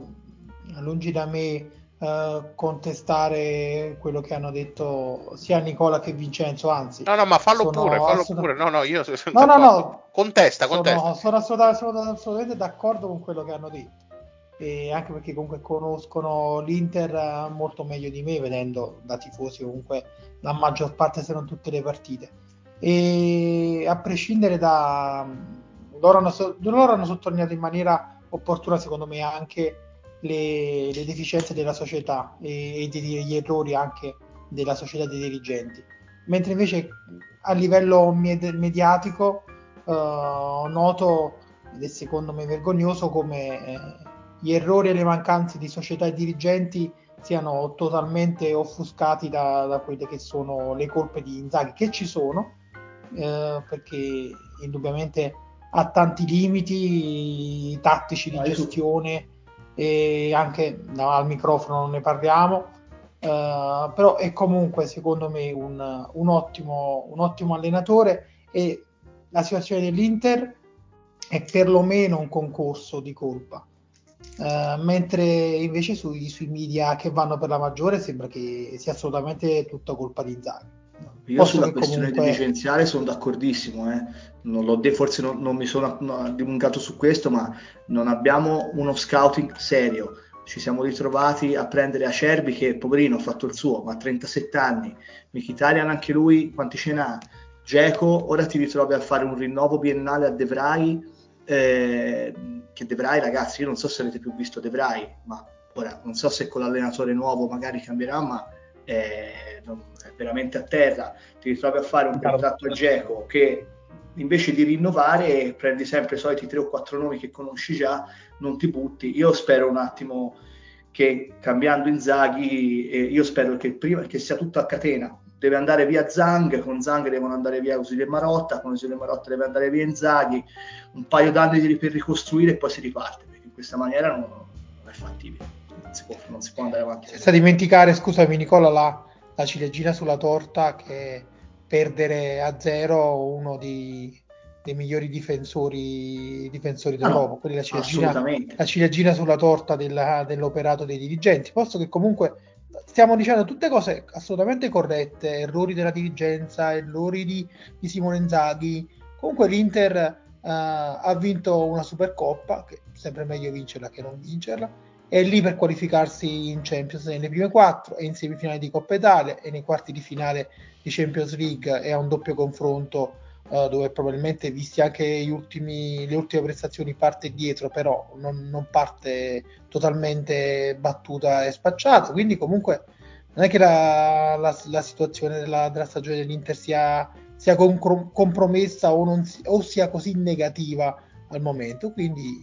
lungi da me Uh, contestare quello che hanno detto sia Nicola che Vincenzo, anzi. No, no, ma fallo pure, fallo assolut- pure. No, no, io sono no, no, no, contesta, contesta. Sono, sono, assolutamente, assolutamente d'accordo con quello che hanno detto. E anche perché comunque conoscono l'Inter molto meglio di me, vedendo da tifosi comunque la maggior parte, se non tutte le partite. E a prescindere da loro hanno, loro hanno sottolineato in maniera opportuna, secondo me, anche le, le deficienze della società e, e degli errori anche della società dei dirigenti. Mentre invece a livello med- mediatico uh, noto, ed è secondo me vergognoso, come eh, gli errori e le mancanze di società e dirigenti siano totalmente offuscati da, da, quelle che sono le colpe di Inzaghi, che ci sono, eh, perché indubbiamente ha tanti limiti tattici di gestione e anche no, al microfono non ne parliamo, uh, però è comunque secondo me un, un, ottimo, un ottimo allenatore e la situazione dell'Inter è perlomeno un concorso di colpa. Uh, mentre invece sui, sui, media che vanno per la maggiore sembra che sia assolutamente tutta colpa di Zaghi. Io Posso sulla questione comunque... dirigenziale sono d'accordissimo, eh. non de- forse non, non mi sono no, dilungato su questo, ma non abbiamo uno scouting serio. Ci siamo ritrovati a prendere Acerbi che poverino ha fatto il suo, ma ha 37 anni. Mkhitaryan anche lui, quanti ce n'ha? Geco, ora ti ritrovi a fare un rinnovo biennale a Devrai, eh, che Devrai ragazzi, io non so se avete più visto Devrai, ma ora non so se con l'allenatore nuovo magari cambierà, ma eh, non, veramente a terra, ti ritrovi a fare un contratto a Geco che invece di rinnovare prendi sempre i soliti tre o quattro nomi che conosci già, non ti butti. Io spero un attimo che cambiando Inzaghi, eh, io spero che, prima, che sia tutto a catena, deve andare via Zang, con Zang devono andare via Usile e Marotta, con Usile e Marotta deve andare via Inzaghi, un paio d'anni per ricostruire e poi si riparte, perché in questa maniera non, non è fattibile, non si, può, non si, può, andare avanti. Senza dimenticare, scusami Nicola, la, la ciliegina sulla torta che perdere a zero uno di, dei migliori difensori, difensori d'Europa, ah, no, la ciliegina, la ciliegina sulla torta della, dell'operato dei dirigenti, posto che comunque stiamo dicendo tutte cose assolutamente corrette, errori della dirigenza, errori di, di Simone Inzaghi, comunque l'Inter uh, ha vinto una Supercoppa, che è sempre meglio vincerla che non vincerla, è lì per qualificarsi in Champions nelle prime quattro, è in semifinale di Coppa Italia e nei quarti di finale di Champions League è a un doppio confronto uh, dove probabilmente visti anche ultimi, le ultime prestazioni parte dietro, però non, non, parte totalmente battuta e spacciata. Quindi comunque non è che la, la, la situazione della, della, stagione dell'Inter sia, sia com- compromessa o, non o sia così negativa al momento. Quindi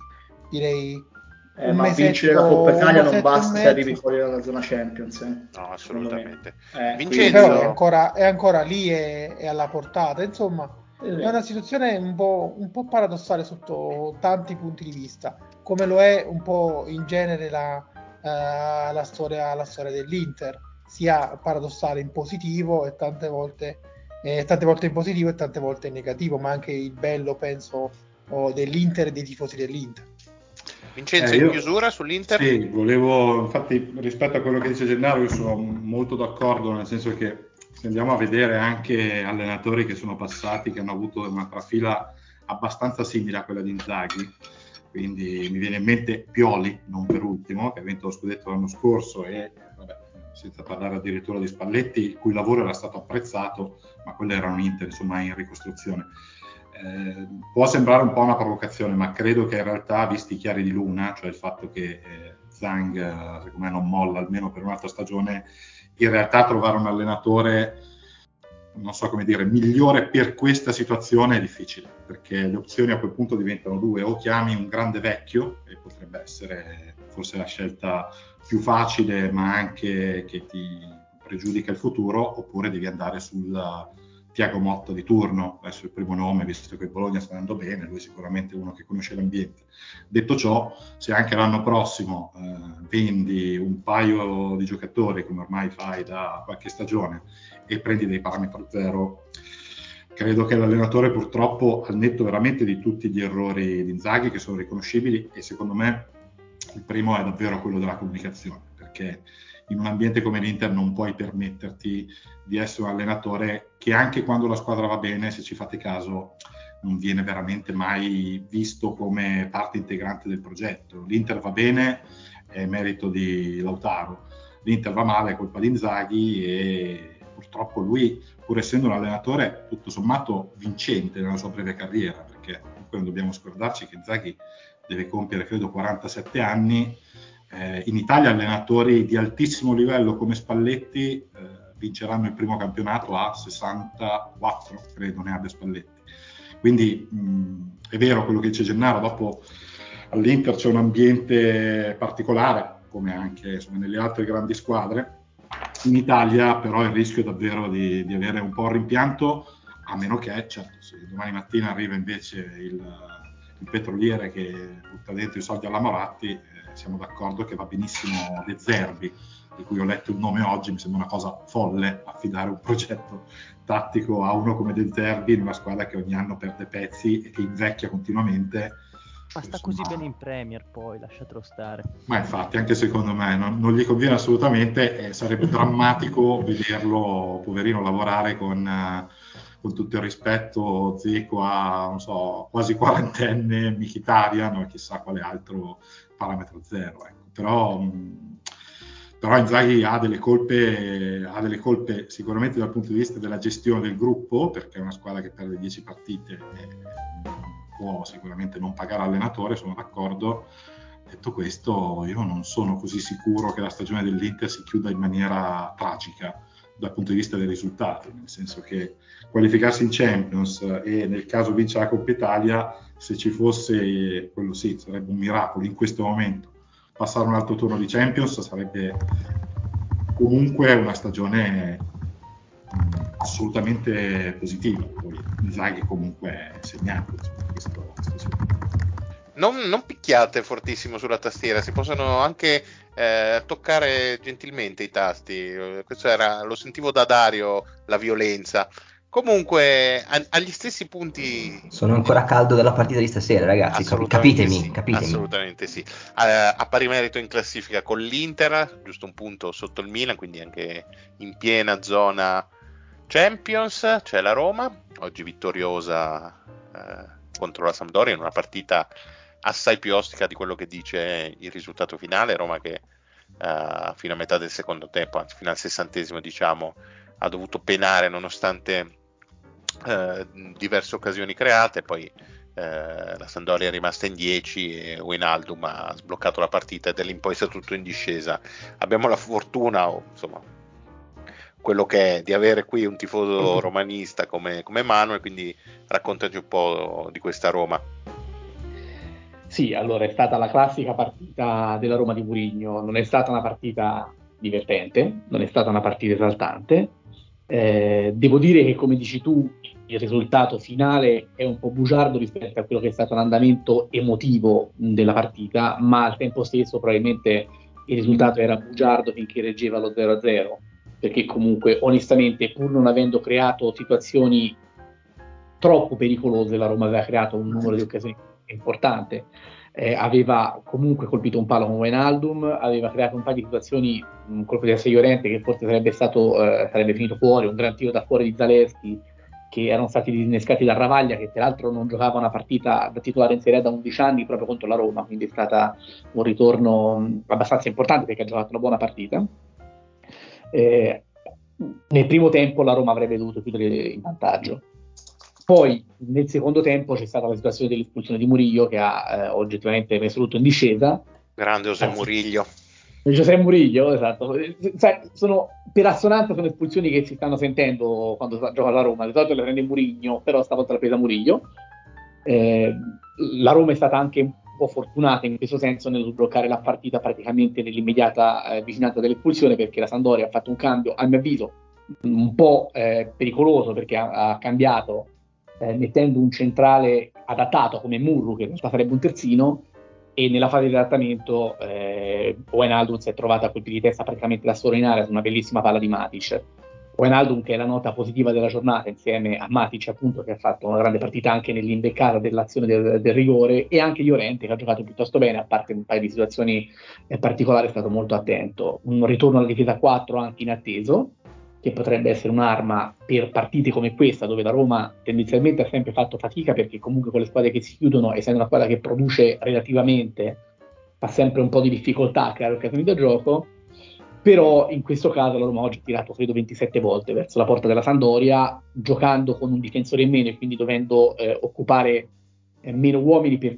direi eh, ma vincere la Coppa Italia non basta se arrivi fuori dalla zona Champions. Eh. No, assolutamente. Eh, Vincenzo... Però è ancora, è ancora lì e è alla portata. Insomma, è una situazione un po', un po', paradossale sotto tanti punti di vista, come lo è un po' in genere la, uh, la, storia, la storia, dell'Inter, sia paradossale in positivo e tante volte, eh, tante volte in positivo e tante volte in negativo, ma anche il bello, penso, oh, dell'Inter e dei tifosi dell'Inter. Vincenzo, eh, in chiusura sull'Inter? Sì, volevo, infatti rispetto a quello che dice Gennaro, io sono molto d'accordo, nel senso che andiamo a vedere anche allenatori che sono passati, che hanno avuto una trafila abbastanza simile a quella di Inzaghi, quindi mi viene in mente Pioli, non per ultimo, che ha vinto lo scudetto l'anno scorso e vabbè, senza parlare addirittura di Spalletti, il cui lavoro era stato apprezzato, ma quello era un Inter insomma in ricostruzione. Eh, può sembrare un po' una provocazione, ma credo che in realtà, visti i chiari di luna, cioè il fatto che eh, Zhang, eh, secondo me, non molla almeno per un'altra stagione, in realtà trovare un allenatore, non so come dire, migliore per questa situazione è difficile, perché le opzioni a quel punto diventano due, o chiami un grande vecchio, e potrebbe essere forse la scelta più facile, ma anche che ti pregiudica il futuro, oppure devi andare sul Tiago Motta di turno, adesso il primo nome, visto che Bologna sta andando bene, lui è sicuramente uno che conosce l'ambiente. Detto ciò, se anche l'anno prossimo eh, vendi un paio di giocatori, come ormai fai da qualche stagione, e prendi dei parametri zero, credo che l'allenatore purtroppo, al netto veramente di tutti gli errori di Inzaghi, che sono riconoscibili, e secondo me il primo è davvero quello della comunicazione, perché in un ambiente come l'Inter non puoi permetterti di essere un allenatore che anche quando la squadra va bene, se ci fate caso, non viene veramente mai visto come parte integrante del progetto. L'Inter va bene, è merito di Lautaro. L'Inter va male, è colpa di Inzaghi e purtroppo lui, pur essendo un allenatore tutto sommato vincente nella sua breve carriera, perché comunque non dobbiamo scordarci che Inzaghi deve compiere credo 47 anni, eh, in Italia allenatori di altissimo livello come Spalletti eh, vinceranno il primo campionato a 64, credo ne abbia Spalletti. Quindi mh, è vero quello che dice Gennaro, dopo all'Inter c'è un ambiente particolare, come anche insomma, nelle altre grandi squadre. In Italia però il rischio è davvero di, di avere un po' il rimpianto, a meno che, certo, se domani mattina arriva invece il, il petroliere che butta dentro i soldi alla Moratti, siamo d'accordo che va benissimo De Zerbi, di cui ho letto il nome oggi, mi sembra una cosa folle affidare un progetto tattico a uno come De Zerbi in una squadra che ogni anno perde pezzi e che invecchia continuamente. Ma sta così bene in Premier poi, lasciatelo stare. Ma infatti, anche secondo me non, non gli conviene assolutamente e sarebbe drammatico vederlo, poverino, lavorare con, uh, con tutto il rispetto, Zico a, non so, quasi quarantenne, Michitarian o chissà quale altro parametro zero. Ecco. Però, mh, però Inzaghi ha delle, colpe, ha delle colpe sicuramente dal punto di vista della gestione del gruppo, perché è una squadra che perde 10 partite e può sicuramente non pagare allenatore, sono d'accordo. Detto questo, io non sono così sicuro che la stagione dell'Inter si chiuda in maniera tragica. Dal punto di vista dei risultati, nel senso che qualificarsi in Champions e nel caso vince la Coppa Italia, se ci fosse quello sì, sarebbe un miracolo in questo momento. Passare un altro turno di Champions sarebbe comunque una stagione assolutamente positiva. Poi Inzaghi comunque è segnato questo, questo non, non, picchiate fortissimo sulla tastiera, si possono anche eh, toccare gentilmente i tasti. Questo era, lo sentivo da Dario, la violenza. Comunque, a, agli stessi punti. Sono ancora caldo della partita di stasera, ragazzi. Capitemi, sì, capitemi. Assolutamente sì. Uh, a pari merito in classifica con l'Inter, giusto un punto sotto il Milan, quindi anche in piena zona Champions. C'è la Roma, oggi vittoriosa uh, contro la Sampdoria in una partita assai più ostica di quello che dice il risultato finale. Roma che uh, fino a metà del secondo tempo, anzi fino al sessantesimo, diciamo, ha dovuto penare nonostante uh, diverse occasioni create. Poi uh, la Sandoria è rimasta in 10 e Wijnaldum ha sbloccato la partita e da lì in poi è tutto in discesa. Abbiamo la fortuna, o insomma, quello che è di avere qui un tifoso romanista come, come Manuel, quindi raccontaci un po' di questa Roma. Sì, allora è stata la classica partita della Roma di Murigno, non è stata una partita divertente, non è stata una partita esaltante. Eh, devo dire che, come dici tu, il risultato finale è un po' bugiardo rispetto a quello che è stato l'andamento emotivo della partita, ma al tempo stesso probabilmente il risultato era bugiardo finché reggeva lo 0-0, perché comunque onestamente pur non avendo creato situazioni troppo pericolose, la Roma aveva creato un numero di occasioni importante. Eh, aveva comunque colpito un palo con Wijnaldum, aveva creato un paio di situazioni, un colpo di assai Llorente che forse sarebbe, stato, eh, sarebbe finito fuori, un gran tiro da fuori di Zaleschi che erano stati disinnescati da Ravaglia che peraltro non giocava una partita da titolare in Serie A da 11 anni proprio contro la Roma, quindi è stato un ritorno abbastanza importante perché ha giocato una buona partita. Eh, nel primo tempo la Roma avrebbe dovuto chiudere in vantaggio poi nel secondo tempo c'è stata la situazione dell'espulsione di Murillo che ha eh, oggettivamente messo tutto in discesa. Grande José Murillo. José Murillo, esatto. Sai, sono, per assonanza sono espulsioni che si stanno sentendo quando gioca la Roma. Di solito le prende Murillo, però stavolta la presa Murillo. Eh, la Roma è stata anche un po' fortunata in questo senso nel sbloccare la partita praticamente nell'immediata eh, vicinanza dell'espulsione perché la Sandoria ha fatto un cambio, a mio avviso, un po' eh, pericoloso perché ha, ha cambiato eh, mettendo un centrale adattato come Murru, che in realtà sarebbe un terzino, e nella fase di adattamento eh, Wijnaldum si è trovato a colpi di testa praticamente da solo in area su una bellissima palla di Matic. Wijnaldum che è la nota positiva della giornata insieme a Matic appunto che ha fatto una grande partita anche nell'imbeccata dell'azione del, del rigore e anche Llorente che ha giocato piuttosto bene a parte un paio di situazioni eh, particolari è stato molto attento un ritorno alla difesa 4 anche inatteso che potrebbe essere un'arma per partite come questa, dove la Roma tendenzialmente ha sempre fatto fatica, perché comunque con le squadre che si chiudono, essendo una squadra che produce relativamente, fa sempre un po' di difficoltà a creare occasioni da gioco. Però in questo caso la Roma oggi ha tirato credo 27 volte verso la porta della Sandoria, giocando con un difensore in meno e quindi dovendo eh, occupare eh, meno uomini per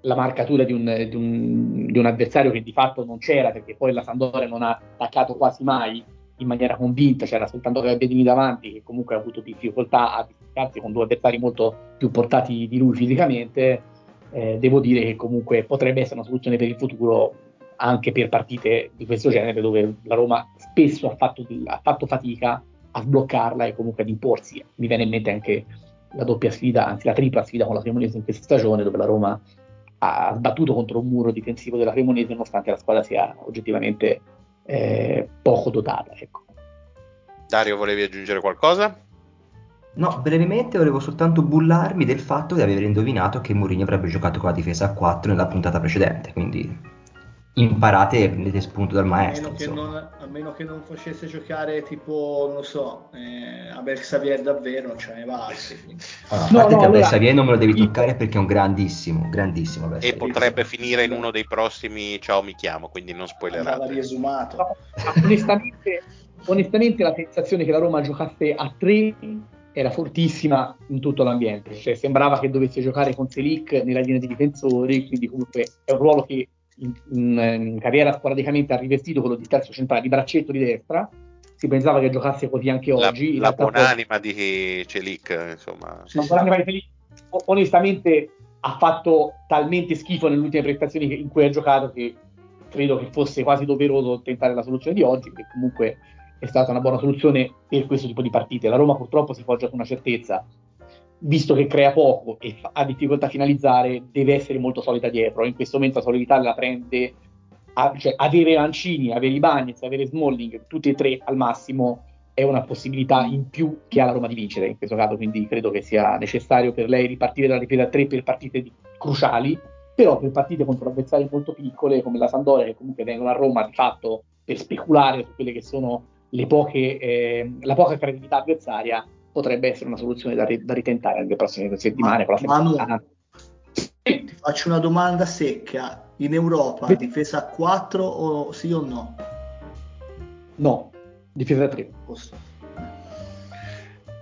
la marcatura di un, di, un, di un avversario che di fatto non c'era, perché poi la Sandoria non ha attaccato quasi mai in maniera convinta, c'era soltanto Gabbiadini davanti che comunque ha avuto difficoltà a distaccarsi con due avversari molto più portati di lui fisicamente, eh, devo dire che comunque potrebbe essere una soluzione per il futuro anche per partite di questo genere dove la Roma spesso ha fatto, ha fatto fatica a sbloccarla e comunque ad imporsi. Mi viene in mente anche la doppia sfida, anzi la tripla sfida con la Cremonese in questa stagione dove la Roma ha sbattuto contro un muro difensivo della Cremonese nonostante la squadra sia oggettivamente eh, poco dotata. Ecco. Dario, volevi aggiungere qualcosa? No, brevemente volevo soltanto bullarmi del fatto di aver indovinato che Mourinho avrebbe giocato con la difesa a 4 nella puntata precedente, quindi imparate e prendete spunto dal maestro. A meno, non, a meno, che non, facesse giocare tipo, non so, eh, Abel Xavier davvero, non ce ne valsi. Allora, a parte no, che Abel Xavier non me lo devi toccare perché è un grandissimo, grandissimo Abel E potrebbe finire in uno dei prossimi Ciao mi chiamo, quindi non spoilerate. riesumato. No, onestamente, onestamente la sensazione che la Roma giocasse a 3 era fortissima in tutto l'ambiente, cioè sembrava che dovesse giocare con Selic nella linea di difensori, quindi comunque è un ruolo che in, in, in carriera sporadicamente ha rivestito quello di terzo centrale di braccetto di destra, si pensava che giocasse così anche oggi. La, la buonanima poi... di Celic, insomma. Sì, sì. di Celic, onestamente ha fatto talmente schifo nelle ultime prestazioni in cui ha giocato che credo che fosse quasi doveroso tentare la soluzione di oggi, che comunque è stata una buona soluzione per questo tipo di partite. La Roma purtroppo si poggia su una certezza, visto che crea poco e ha difficoltà a finalizzare, deve essere molto solida dietro. In questo momento la solidità la prende, a, cioè avere Lancini, avere Ibagnez, avere Smalling, tutti e tre al massimo è una possibilità in più che ha la Roma di vincere in questo caso, quindi credo che sia necessario per lei ripartire dalla difesa a 3 per partite di, cruciali, però per partite contro avversari molto piccole come la Sandoria che comunque vengono a Roma di fatto per speculare su quelle che sono le poche, eh, la poca credibilità avversaria potrebbe essere una soluzione da, da ritentare nelle prossime settimane. Ma, Manu, ti faccio una domanda secca. In Europa Beh. difesa a 4 o sì o no? No, difesa a 3.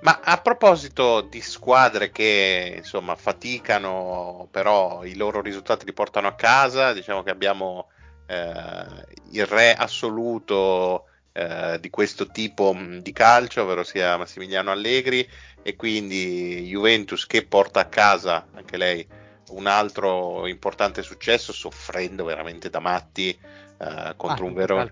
Ma a proposito di squadre che insomma faticano, però i loro risultati li portano a casa, diciamo che abbiamo eh, il re assoluto eh, di questo tipo mm, di calcio, ovvero sia Massimiliano Allegri, e quindi Juventus che porta a casa anche lei un altro importante successo, soffrendo veramente da matti eh, contro ah, un, Vero-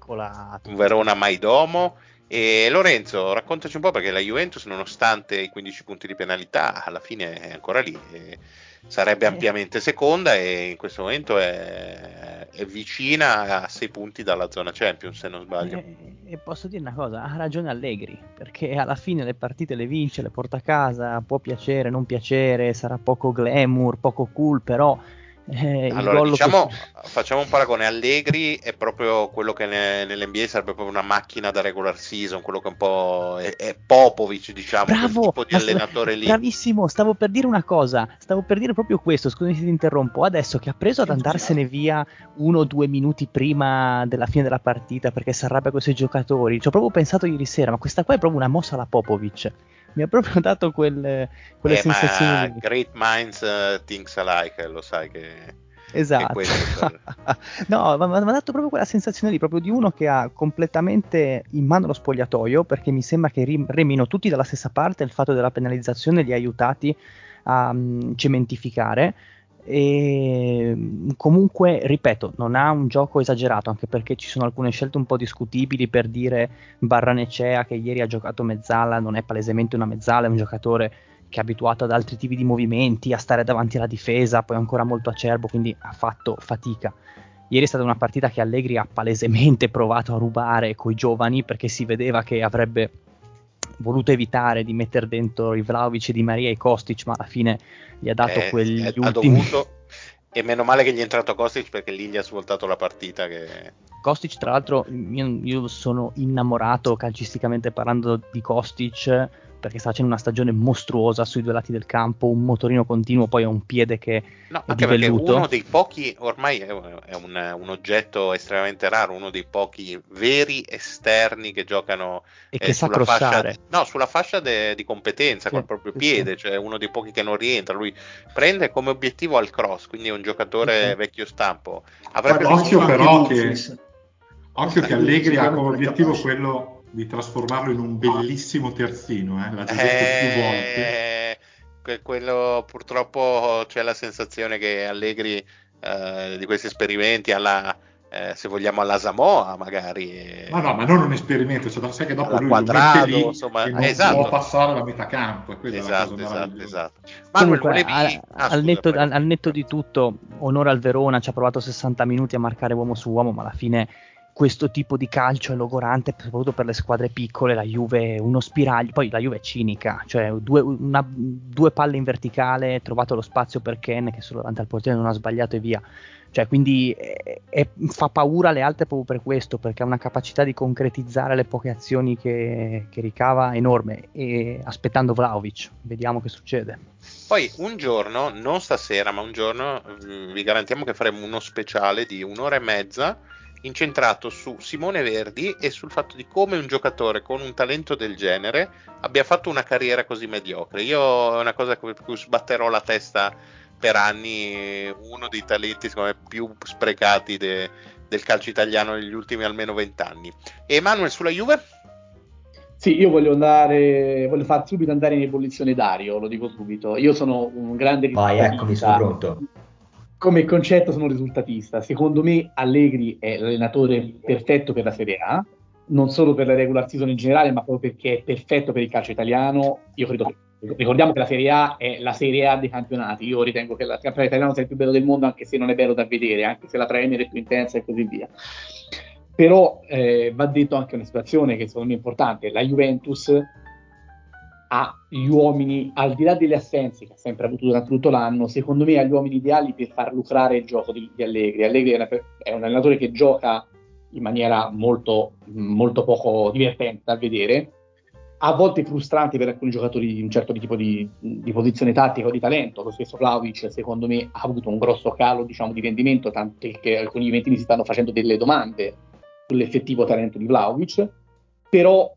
un, Verona Maidomo. E Lorenzo, raccontaci un po' perché la Juventus, nonostante i 15 punti di penalità, alla fine è ancora lì. E sarebbe ampiamente seconda e in questo momento è, è, vicina a 6 punti dalla zona Champions se non sbaglio. E, e, posso dire una cosa, ha ragione Allegri, perché alla fine le partite le vince, le porta a casa, può piacere, non piacere, sarà poco glamour, poco cool, però eh, allora, diciamo, che... facciamo un paragone. Allegri è proprio quello che ne, nell'NBA sarebbe proprio una macchina da regular season, quello che un po' è, è Popovic, diciamo, Bravo, tipo di allenatore lì. Bravissimo, stavo per dire una cosa, stavo per dire proprio questo, scusami se ti interrompo. Adesso che ha preso ad andarsene via uno o due minuti prima della fine della partita perché si arrabbia con i suoi giocatori, ci ho proprio pensato ieri sera, ma questa qua è proprio una mossa alla Popovic mi ha proprio dato quel, quelle eh, sensazioni. Ma great minds uh, thinks alike, lo sai che. Esatto, no, ma mi ha dato proprio quella sensazione lì, proprio di uno che ha completamente in mano lo spogliatoio, perché mi sembra che remino tutti dalla stessa parte, il fatto della penalizzazione li ha aiutati a um, cementificare. E comunque ripeto non ha un gioco esagerato anche perché ci sono alcune scelte un po' discutibili per dire Barranecea che ieri ha giocato mezzala non è palesemente una mezzala è un giocatore che è abituato ad altri tipi di movimenti a stare davanti alla difesa poi ancora molto acerbo quindi ha fatto fatica ieri è stata una partita che Allegri ha palesemente provato a rubare coi giovani perché si vedeva che avrebbe voluto evitare di mettere dentro i Vlaovic, Di Maria e Kostic, ma alla fine gli ha dato eh, quegli eh, ultimi... Dovuto, e meno male che gli è entrato Kostic perché lì gli ha svoltato la partita. Che... Kostic, tra l'altro, io, io sono innamorato calcisticamente parlando di Kostic perché sta facendo una stagione mostruosa sui due lati del campo, un motorino continuo, poi ha un piede che no, è anche perché uno dei pochi, ormai è, un, un, oggetto estremamente raro, uno dei pochi veri esterni che giocano e che eh, sa crossare. Fascia, no, sulla fascia de, di competenza, sì, col proprio sì, piede, sì. cioè uno dei pochi che non rientra, lui prende come obiettivo al cross, quindi è un giocatore vecchio stampo. Avrebbe occhio però che, occhio che Allegri ha come obiettivo quello di trasformarlo in un bellissimo terzino, eh? l'ha già detto eh, più volte. Que- quello purtroppo c'è la sensazione che Allegri eh, di questi esperimenti alla, eh, se vogliamo alla Samoa magari. Ma no, ma non un esperimento, cioè, sai che dopo lui quadrato, lì insomma, non esatto. può passare la metà campo. esatto, esatto, esatto. Ma Comunque, volevi... al, ah, al, netto, al, al netto di tutto, onore al Verona, ci ha provato 60 minuti a marcare uomo su uomo, ma alla fine questo tipo di calcio è logorante, soprattutto per le squadre piccole. La Juve è uno spiraglio, poi la Juve è cinica, cioè due, una, due palle in verticale, trovato lo spazio per Ken che solo davanti al portiere non ha sbagliato e via. Cioè, quindi è, è, fa paura alle altre proprio per questo, perché ha una capacità di concretizzare le poche azioni che, che ricava enorme. E aspettando Vlaovic, vediamo che succede. Poi un giorno, non stasera, ma un giorno vi garantiamo che faremo uno speciale di un'ora e mezza incentrato su Simone Verdi e sul fatto di come un giocatore con un talento del genere abbia fatto una carriera così mediocre. Io è una cosa per cui sbatterò la testa per anni, uno dei talenti me, più sprecati de, del calcio italiano negli ultimi almeno vent'anni. E Emanuele sulla Juve? Sì, io voglio andare, voglio far subito andare in ebollizione Dario, lo dico subito. Io sono un grande Vai, eccomi, sono pronto. Come concetto sono risultatista. Secondo me Allegri è l'allenatore perfetto per la Serie A, non solo per la regular season in generale, ma proprio perché è perfetto per il calcio italiano. Io credo che ricordiamo che la Serie A è la Serie A dei campionati. Io ritengo che il campionato italiano sia il più bello del mondo, anche se non è bello da vedere, anche se la Premier è più intensa e così via. Però eh, va detto anche una situazione che secondo me è importante: la Juventus ha gli uomini, al di là delle assenze che ha sempre avuto durante tutto l'anno, secondo me ha gli uomini ideali per far lucrare il gioco di, di Allegri. Allegri è, una, è un allenatore che gioca in maniera molto, molto poco divertente da vedere, a volte frustranti per alcuni giocatori di un certo tipo di, di posizione tattica o di talento. Lo stesso Vlaovic, secondo me, ha avuto un grosso calo diciamo, di rendimento, tanto che alcuni juventini si stanno facendo delle domande sull'effettivo talento di Vlaovic. Però,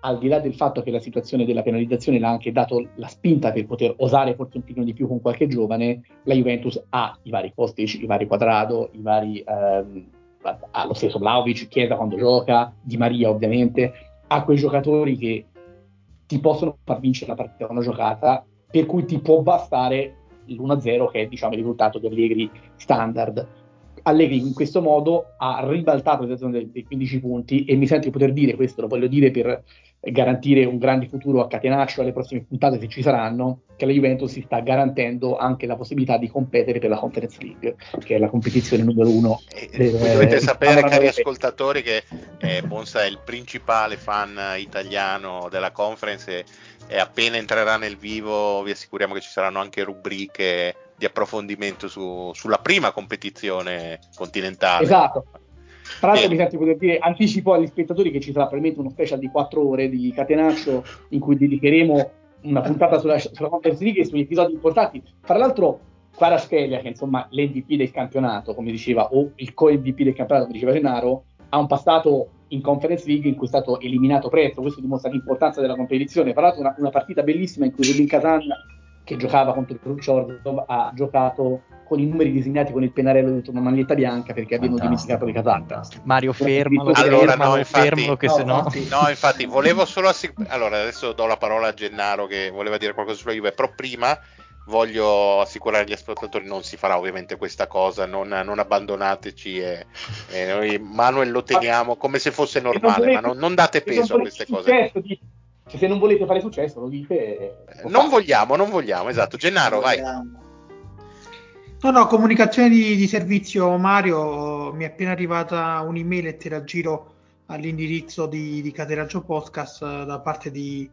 al di là del fatto che la situazione della penalizzazione l'ha anche dato la spinta per poter osare forse un pochino di più con qualche giovane, la Juventus ha i vari Kostic, i vari Quadrado, i vari... Ehm, ha lo stesso Vlaovic, Chiesa quando gioca, Di Maria ovviamente, a quei giocatori che ti possono far vincere la partita una giocata, per cui ti può bastare l'1-0 che è diciamo, il risultato di Allegri standard. Allegri in questo modo ha ribaltato la situazione dei 15 punti e mi sento di poter dire, questo lo voglio dire per garantire un grande futuro a Catenaccio alle prossime puntate se ci saranno, che la Juventus si sta garantendo anche la possibilità di competere per la Conference League, che è la competizione numero uno. E, del, dovete eh, sapere, cari ascoltatori, che eh, Bonsa è il principale fan italiano della Conference e, e appena entrerà nel vivo vi assicuriamo che ci saranno anche rubriche di approfondimento su, sulla prima competizione continentale. Esatto. Tra l'altro, mi sento di poter dire, anticipo agli spettatori che ci sarà probabilmente uno special di 4 ore di Catenaccio in cui dedicheremo una puntata sulla, sulla Conference League e sugli episodi importanti. Tra l'altro, Kvaratskhelia, che insomma l'MVP del campionato, come diceva, o il co-MVP del campionato, come diceva Gennaro, ha un passato in Conference League in cui è stato eliminato presto, questo dimostra l'importanza della competizione. Tra l'altro una, una partita bellissima in cui Rubin Kazan che giocava contro il Khrushchev ha giocato con i numeri disegnati con il pennarello dentro una maglietta bianca perché abbiamo dimenticato di Catania. Mario fermalo, allora, fermalo, no, infatti, fermalo che no, se no... no infatti volevo solo assicurare allora adesso do la parola a Gennaro che voleva dire qualcosa sulla Juve però prima voglio assicurare agli ascoltatori non si farà ovviamente questa cosa non, non abbandonateci e, e, noi Manuel lo teniamo come se fosse normale ma non, non date peso a queste cose. di cioè, se non volete fare successo, lo dite. Lo non vogliamo, non vogliamo, esatto. Gennaro, vai. No, no, comunicazione di, di, servizio Mario, mi è appena arrivata un'email e te la giro all'indirizzo di, di Cateraggio Podcast uh, da parte di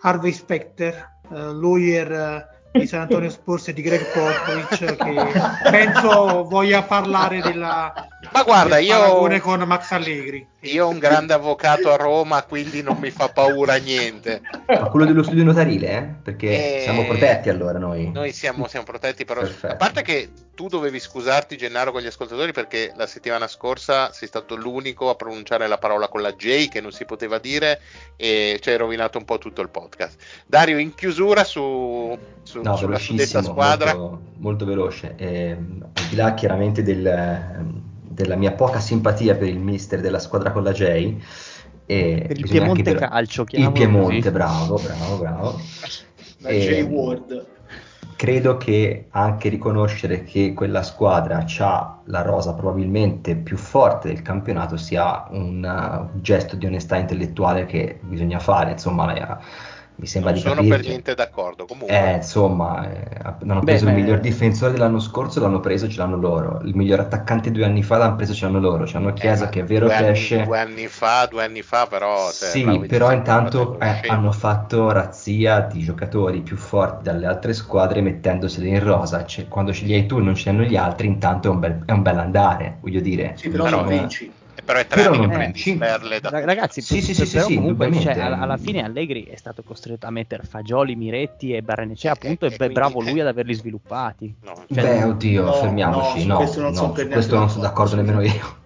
Harvey Specter, uh, lawyer uh, di San Antonio Sports e di Greg Popovich che penso voglia parlare della ma guarda, io con Max Allegri. Io ho un grande avvocato a Roma, quindi non mi fa paura niente. Ma quello dello studio notarile, eh? Perché e... siamo protetti allora noi. Noi siamo, siamo protetti, però Perfetto. a parte che tu dovevi scusarti Gennaro con gli ascoltatori perché la settimana scorsa sei stato l'unico a pronunciare la parola con la J che non si poteva dire e ci hai rovinato un po' tutto il podcast. Dario, in chiusura su, su no, sulla suddetta squadra. Molto, molto veloce. Eh, al di là chiaramente del della mia poca simpatia per il mister della squadra con la J. E per il Piemonte per... Calcio, il Piemonte, così. bravo, bravo, bravo. La J Ward. Credo che anche riconoscere che quella squadra ha la rosa probabilmente più forte del campionato sia un, uh, gesto di onestà intellettuale che bisogna fare. Insomma, mi sembra non di sono capire. per niente d'accordo. Comunque. Eh, insomma, eh, non hanno preso beh, il miglior difensore dell'anno scorso, l'hanno preso, ce l'hanno loro. Il miglior attaccante due anni fa l'hanno preso, ce l'hanno loro. C'hanno eh, Chiesa eh, che è vero che anni, esce. Due anni fa, due anni fa, però. Cioè, sì, però intanto eh, hanno fatto razzia di giocatori più forti dalle altre squadre mettendoseli in rosa. Cioè, quando ce li hai tu e non ce li hanno gli altri, intanto è un bel, è un bel andare, voglio dire. Sì, però non vinci però è tre però anni che prendi sperle da... ragazzi sì, sì, sì, sì, comunque cioè, alla, alla, fine Allegri è stato costretto a mettere Fagioli, Miretti e Barrenecea eh, appunto e, e, e bravo lui ad averli sviluppati. No, cioè, beh oddio no, fermiamoci no, no, questo non, no, questo non sono d'accordo nemmeno io.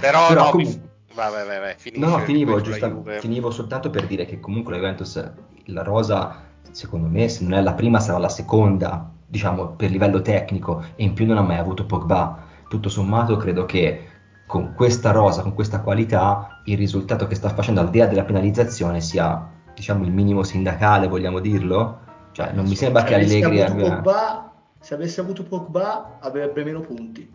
Però, però no, comunque... vai, vai, vai, vai, no, no finivo, giusta, finivo soltanto per dire che comunque la Juventus la rosa secondo me se non è la prima sarà la seconda diciamo per livello tecnico e in più non ha mai avuto Pogba. Tutto sommato credo che con questa rosa, con questa qualità, il risultato che sta facendo al di là della penalizzazione sia diciamo il minimo sindacale, vogliamo dirlo? Cioè, non mi sembra che Allegri abbia... Pogba, se avesse avuto Pogba avrebbe meno punti.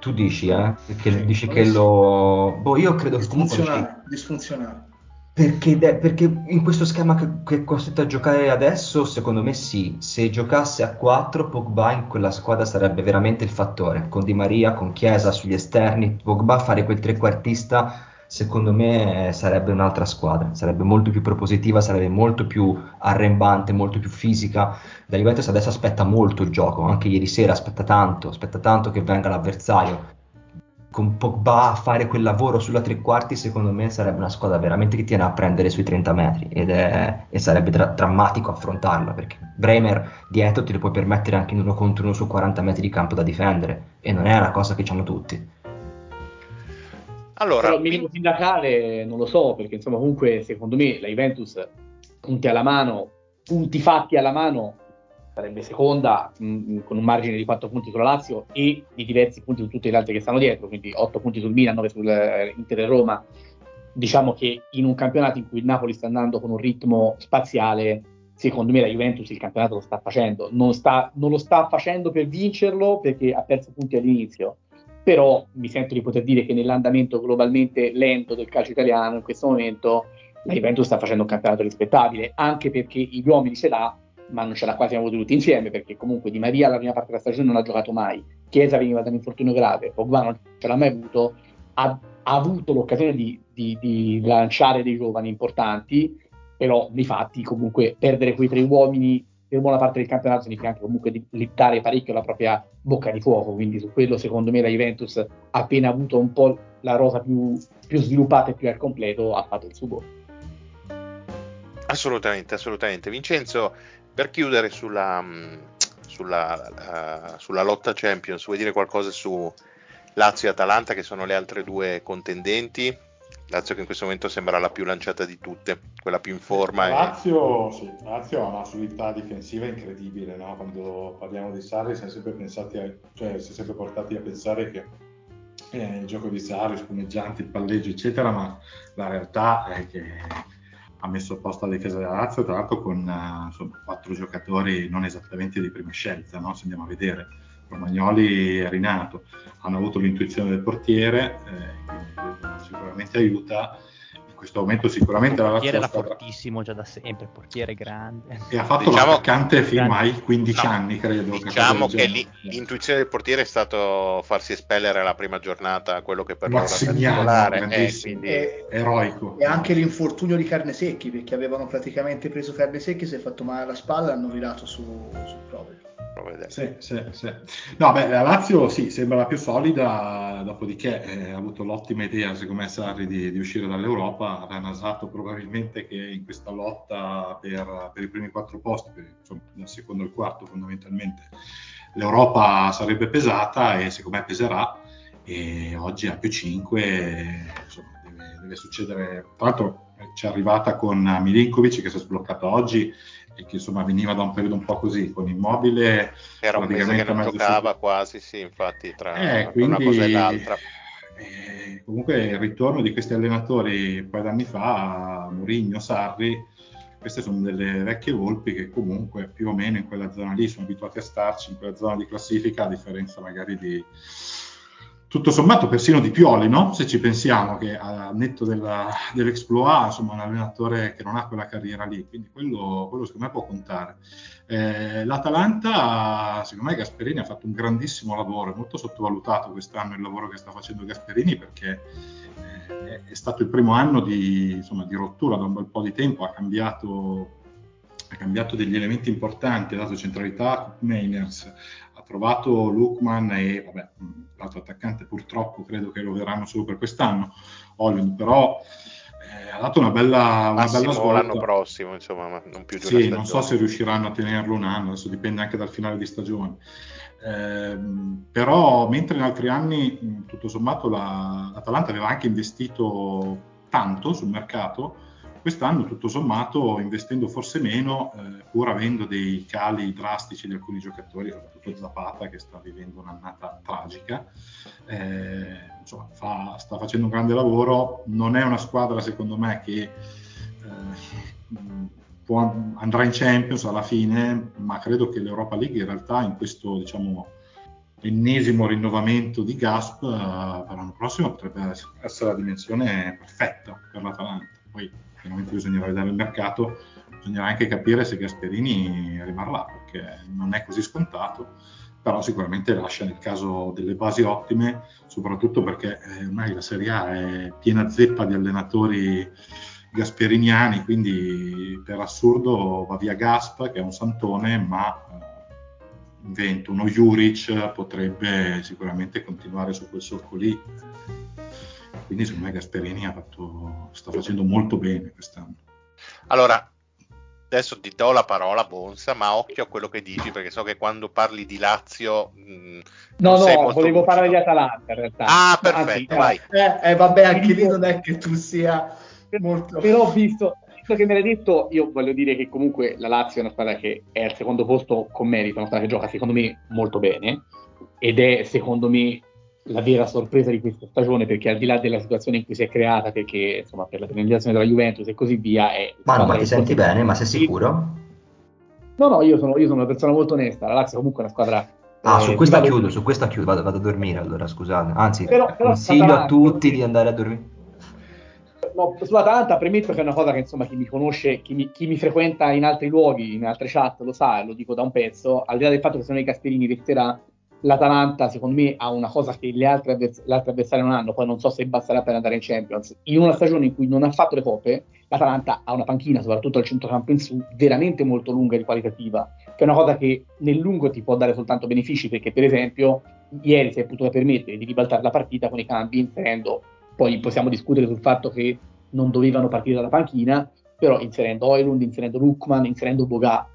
Tu dici, eh? Perché sì, dici che lo... Boh, io credo che comunque... Disfunzionale. disfunzionale. Perché, perché, in questo schema che, che, è costretto a giocare adesso, secondo me sì. Se giocasse a 4, Pogba in quella squadra sarebbe veramente il fattore. Con Di Maria, con Chiesa sugli esterni, Pogba fare quel trequartista, secondo me sarebbe un'altra squadra. Sarebbe molto più propositiva, sarebbe molto più arrembante, molto più fisica. La Juventus adesso aspetta molto il gioco, anche ieri sera aspetta tanto, aspetta tanto che venga l'avversario con Pogba a fare quel lavoro sulla tre quarti, secondo me sarebbe una squadra veramente che tiene a prendere sui 30 metri ed è, e sarebbe dra- drammatico affrontarla perché Bremer dietro ti lo puoi permettere anche in uno contro uno su 40 metri di campo da difendere e non è una cosa che hanno tutti. Allora, Però il minimo sindacale non lo so perché insomma comunque secondo me la Juventus punti alla mano, punti fatti alla mano sarebbe seconda mh, mm, con un margine di 4 punti sulla Lazio e di diversi punti su tutte le altre che stanno dietro, quindi 8 punti sul Milan, 9 sul eh, e Roma. Diciamo che in un campionato in cui il Napoli sta andando con un ritmo spaziale, secondo me la Juventus il campionato lo sta facendo. Non, sta, non lo sta facendo per vincerlo perché ha perso punti all'inizio, però mi sento di poter dire che nell'andamento globalmente lento del calcio italiano in questo momento la Juventus sta facendo un campionato rispettabile, anche perché gli uomini ce l'ha ma non ce l'ha quasi avuto tutti insieme perché comunque Di Maria la prima parte della stagione non ha giocato mai, Chiesa veniva da un infortunio grave, Pogba non ce l'ha mai avuto, ha, ha avuto l'occasione di, di, di, lanciare dei giovani importanti, però nei fatti comunque perdere quei tre uomini per buona parte del campionato significa anche comunque littare parecchio la propria bocca di fuoco, quindi su quello secondo me la Juventus ha appena avuto un po' la rosa più, più sviluppata e più al completo ha fatto il suo. Assolutamente, assolutamente. Vincenzo, per chiudere sulla, mm, sulla, uh, sulla lotta Champions, vuoi dire qualcosa su Lazio e Atalanta, che sono le altre due contendenti? Lazio che in questo momento sembra la più lanciata di tutte, quella più in forma. Lazio, e... sì, Lazio ha una solidità difensiva incredibile, no? quando parliamo di Sarri siamo sempre, pensati a, cioè, siamo sempre portati a pensare che eh, il gioco di Sarri, spumeggianti, il palleggio, eccetera, ma la realtà è che ha messo a posto la difesa della Lazio, tra l'altro con uh, insomma, quattro giocatori non esattamente di prima scelta, no? se andiamo a vedere. Romagnoli e Rinato hanno avuto l'intuizione del portiere, eh, sicuramente aiuta questo momento sicuramente la Lazio era fortissimo già da sempre, il portiere grande. E ha fatto diciamo, l'attaccante fino ai 15 no, anni, credo. Diciamo che, che l'intuizione del portiere è stato farsi espellere la prima giornata, quello che per loro era eh, quindi... eroico. E anche l'infortunio di Carnesecchi, perché avevano praticamente preso Carnesecchi, si è fatto male alla spalla e hanno virato su, su Provel vedere. Sì, sì, sì. No, beh, la Lazio sì, sembra la più solida, dopodiché eh, ha avuto l'ottima idea, secondo me, Sarri di, di uscire dall'Europa, avrà nasato probabilmente che in questa lotta per, per i primi quattro posti, per, insomma, nel secondo il quarto fondamentalmente, l'Europa sarebbe pesata e secondo me peserà. E oggi a più 5 insomma, deve, deve succedere, tra l'altro ci è arrivata con Milinkovic che si è sbloccato oggi e che insomma veniva da un periodo un po' così con immobile era un mese che non giocava su... quasi sì infatti tra eh, quindi, una cosa e l'altra. eh, comunque il ritorno di questi allenatori un paio d'anni fa Mourinho, Sarri queste sono delle vecchie volpi che comunque più o meno in quella zona lì sono abituati a starci in quella zona di classifica a differenza magari di tutto sommato persino di Pioli, no? se ci pensiamo che a netto della, dell'Exploit, insomma un allenatore che non ha quella carriera lì, quindi quello, quello secondo me può contare. Eh, L'Atalanta, secondo me Gasperini ha fatto un grandissimo lavoro, è molto sottovalutato quest'anno il lavoro che sta facendo Gasperini perché eh, è stato il primo anno di, insomma, di rottura da un bel po' di tempo, ha cambiato ha cambiato degli elementi importanti, ha dato centralità a Mainers, ha trovato Lukman e vabbè, l'altro attaccante purtroppo credo che lo verranno solo per quest'anno, Holland, però eh, ha dato una bella, una bella svolta. l'anno prossimo, insomma, ma non più di Sì, non so se riusciranno a tenerlo un anno, adesso dipende anche dal finale di stagione. Eh, però mentre in altri anni tutto sommato la, l'Atalanta aveva anche investito tanto sul mercato, quest'anno tutto sommato investendo forse meno, eh, pur avendo dei cali drastici di alcuni giocatori, soprattutto Zapata che sta vivendo un'annata tragica, eh, insomma, fa, sta facendo un grande lavoro, non è una squadra secondo me che eh, può, andrà in Champions alla fine, ma credo che l'Europa League in realtà in questo diciamo, ennesimo rinnovamento di Gasp uh, per l'anno prossimo potrebbe essere la dimensione perfetta per l'Atalanta. Poi chiaramente bisognerà vedere il mercato, bisognerà anche capire se Gasperini rimarrà, perché non è così scontato, però sicuramente lascia nel caso delle basi ottime, soprattutto perché eh, ormai la Serie A è piena zeppa di allenatori gasperiniani, quindi per assurdo va via Gasp, che è un santone, ma eh, invento uno Juric potrebbe sicuramente continuare su quel solco lì. Quindi secondo me Gasperini fatto, sta facendo molto bene quest'anno. Allora, adesso ti do la parola Bonsa, ma occhio a quello che dici perché so che quando parli di Lazio mh, mm, No, no, volevo parlare di Atalanta in realtà. Ah, perfetto, Anzi, vai. Eh, eh, vabbè, anche lì non è che tu sia molto... Però visto, visto che me l'hai detto, io voglio dire che comunque la Lazio è una squadra che è al secondo posto con merito, una squadra che gioca secondo me molto bene ed è secondo me la vera sorpresa di questa stagione perché al di là della situazione in cui si è creata perché insomma per la penalizzazione della Juventus e così via è ma no ma ti senti bene ma sei sicuro? no no io sono, io sono una persona molto onesta. La Lazio comunque è una squadra Ah, su eh, questa chiudo, su questa chiudo, vado, vado, a dormire allora, scusate. Anzi, però, però consiglio a tutti di andare a dormire. No, sull'Atalanta premetto che è una cosa che insomma chi mi conosce, chi mi, chi mi, frequenta in altri luoghi, in altre chat lo sa, lo dico da un pezzo, al di là del fatto che sono i Castellini resterà, l'Atalanta secondo me ha una cosa che le altre, avvers- le altre avversarie non hanno, poi non so se basterà per andare in Champions. In una stagione in cui non ha fatto le coppe, l'Atalanta ha una panchina, soprattutto al centrocampo in su, veramente molto lunga e qualitativa, che è una cosa che nel lungo ti può dare soltanto benefici, perché per esempio ieri si è potuto permettere di ribaltare la partita con i cambi inserendo poi possiamo discutere sul fatto che non dovevano partire dalla panchina, però inserendo Oilund, inserendo Lukman, inserendo Boga.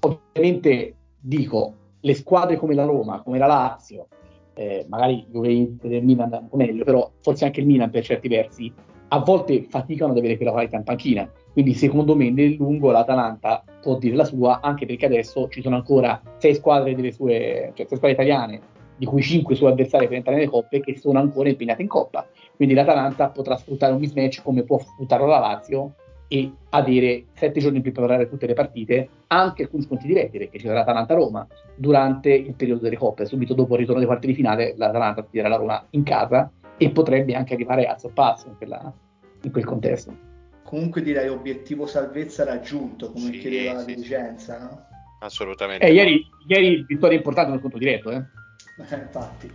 Ovviamente dico, le squadre come la Roma, come la Lazio, eh, magari Juventus e Milan po' meglio, però forse anche il Milan per certi versi, a volte faticano ad avere quella qualità in panchina. Quindi secondo me nel lungo l'Atalanta può dire la sua, anche perché adesso ci sono ancora sei squadre sue, cioè sei squadre italiane di cui 5 suoi avversari per entrare nelle coppe che sono ancora impegnate in coppa. Quindi l'Atalanta potrà sfruttare un mismatch come può sfruttarlo la Lazio e avere 7 giorni per preparare tutte le partite, anche alcuni sconti diretti, perché ci sarà Atalanta-Roma durante il periodo delle coppe. Subito dopo il ritorno dei quarti di finale, l'Atalanta sfiderà la Roma in casa e potrebbe anche arrivare a sorpasso in, quella, in quel contesto. Comunque direi obiettivo salvezza raggiunto, come sì, chiedeva la dirigenza, no? Assolutamente. Eh, ieri, ieri vittoria importante nel conto diretto, eh? Eh, infatti.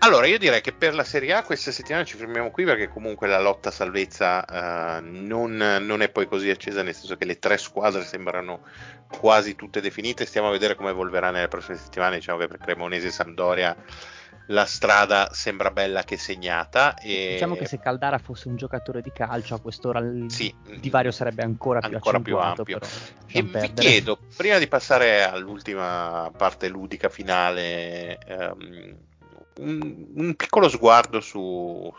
Allora, io direi che per la Serie A questa settimana ci fermiamo qui perché comunque la lotta salvezza uh, non, non, è poi così accesa, nel senso che le tre squadre sembrano quasi tutte definite. Stiamo a vedere come evolverà nelle prossime settimane. Diciamo che per Cremonese e Sampdoria la strada sembra bella che segnata. E... Diciamo che se Caldara fosse un giocatore di calcio a quest'ora il sì, divario sarebbe ancora più ancora più ampio. e vi chiedo, prima di passare all'ultima parte ludica finale, um, un, un, piccolo sguardo su,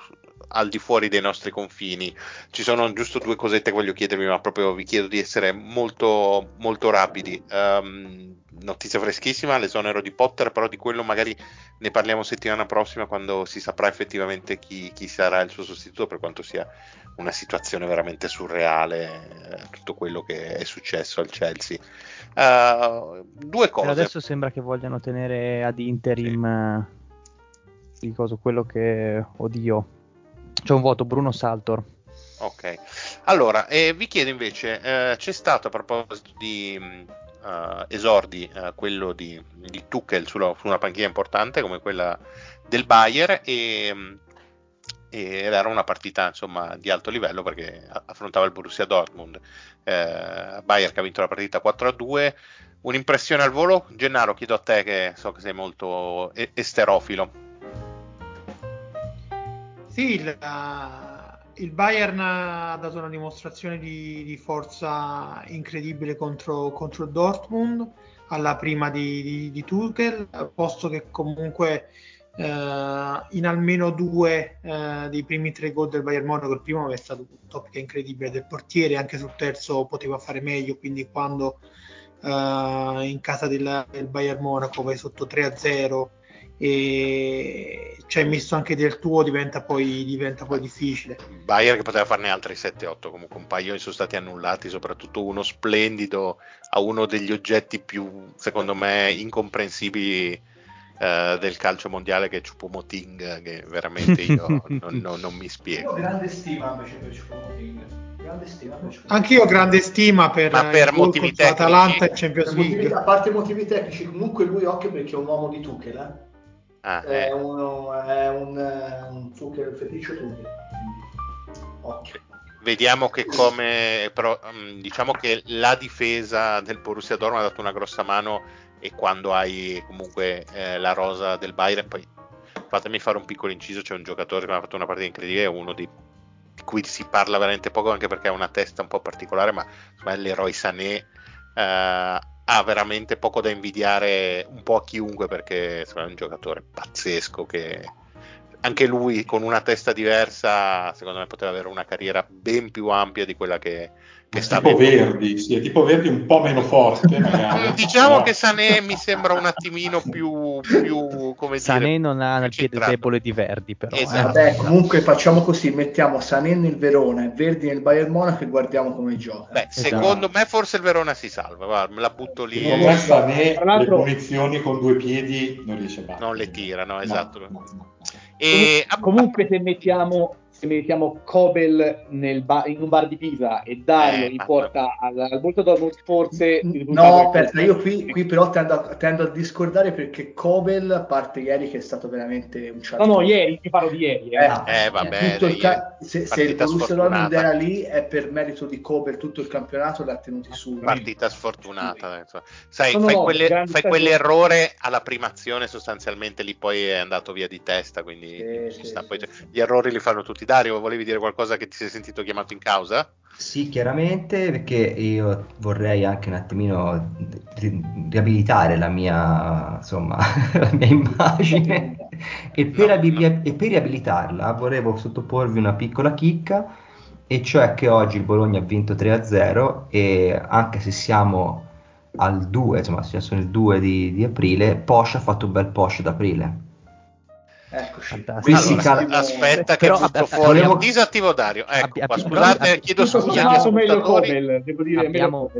al di fuori dei nostri confini. Ci sono giusto due cosette che voglio chiedervi, ma proprio vi chiedo di essere molto, molto rapidi. Um, notizia freschissima, l'esonero di Potter, però di quello magari ne parliamo settimana prossima quando si saprà effettivamente chi, chi sarà il suo sostituto, per quanto sia una situazione veramente surreale, eh, tutto quello che è successo al Chelsea. Uh, due cose. Per adesso sembra che vogliano tenere ad interim sì. Il coso, quello che odio. C'è un voto, Bruno Saltor. Ok, allora eh, vi chiedo invece, eh, c'è stato a proposito di uh, esordi uh, quello di, di Tuchel sulla, su una panchina importante come quella del Bayer e, e era una partita insomma di alto livello perché affrontava il Borussia Dortmund. Eh, Bayer che ha vinto la partita 4-2 un'impressione al volo? Gennaro chiedo a te che so che sei molto esterofilo sì la il Bayern ha dato una dimostrazione di, di forza incredibile contro, contro Dortmund alla prima di, di, di Tuchel, posto che comunque eh, in almeno due eh, dei primi tre gol del Bayern Monaco, il primo è stato un top che incredibile del portiere, anche sul terzo poteva fare meglio, quindi quando eh, in casa del, del Bayern Monaco vai sotto 3-0 e ci hai messo anche del tuo diventa poi, diventa poi difficile. Bayer che poteva farne altri 7-8, comunque un paio sono stati annullati, soprattutto uno splendido a uno degli oggetti più, secondo me, incomprensibili eh, del calcio mondiale che è Chupomoting, che veramente io non, non, non, mi spiego. Io grande stima invece per Chupomoting. Anche io ho grande stima per, Ma per motivi tecnici. Atalanta e Champions League. Motivi, a parte motivi tecnici, comunque lui occhio perché è un uomo di Tuchel, eh? Ah, è, eh. uno, è un, un Tuchel, feticcio. Occhio. Vediamo che come però, mm, diciamo che la difesa del Borussia Dortmund ha dato una grossa mano e quando hai comunque eh, la rosa del Bayern poi fatemi fare un piccolo inciso c'è un giocatore che mi ha fatto una partita incredibile è uno di, di cui si parla veramente poco anche perché ha una testa un po' particolare ma insomma, l'eroe Sané eh, ha veramente poco da invidiare un po' a chiunque perché è un giocatore pazzesco che anche lui con una testa diversa secondo me poteva avere una carriera ben più ampia di quella che, che sta tipo Verdi, sì, è tipo Verdi un po' meno forte magari. diciamo no. che Sané mi sembra un attimino più, più come Sané dire, non ha il piede debole di Verdi però esatto. eh. Vabbè, comunque facciamo così mettiamo Sané nel Verona e Verdi nel Bayern Monaco e guardiamo come gioca Beh, esatto. secondo me forse il Verona si salva guarda, me la butto lì secondo me Sané le punizioni con due piedi non riesce a battere non le tira, no, esatto no, no, no. E, comunque se mettiamo se mettiamo Kobel bar, in un bar di Pisa e Dario eh, li porta al, al Volta Dortmund forse no aspetta io qui, qui però tendo a, tendo a, discordare perché Kobel a parte ieri che è stato veramente un ciao no no ieri ti parlo di ieri eh, eh, eh vabbè il ca- se, se il Borussia Dortmund era lì è per merito di Kobel tutto il campionato l'ha tenuti su. Partita sfortunata sì. sai no, fai, no, quelle, fai quell'errore alla prima azione sostanzialmente lì poi è andato via di testa quindi sì, sì, poi, gli errori li fanno tutti Dario, volevi dire qualcosa che ti sei sentito chiamato in causa? Sì, chiaramente, perché io vorrei anche un attimino ri- riabilitare la mia, insomma, la mia immagine e per, no, abi- no. e per riabilitarla volevo sottoporvi una piccola chicca e cioè che oggi il Bologna ha vinto 3-0 e anche se siamo al 2, insomma, sono il 2 di, di aprile, Porsche ha fatto un bel Porsche d'aprile Eccoci. Allora, cal- aspetta che Però, butto fuori volevo... disattivo Dario. Ecco, abbi- scusate, abbi- chiedo scusa agli ascoltatori. Devo dire abbiamo,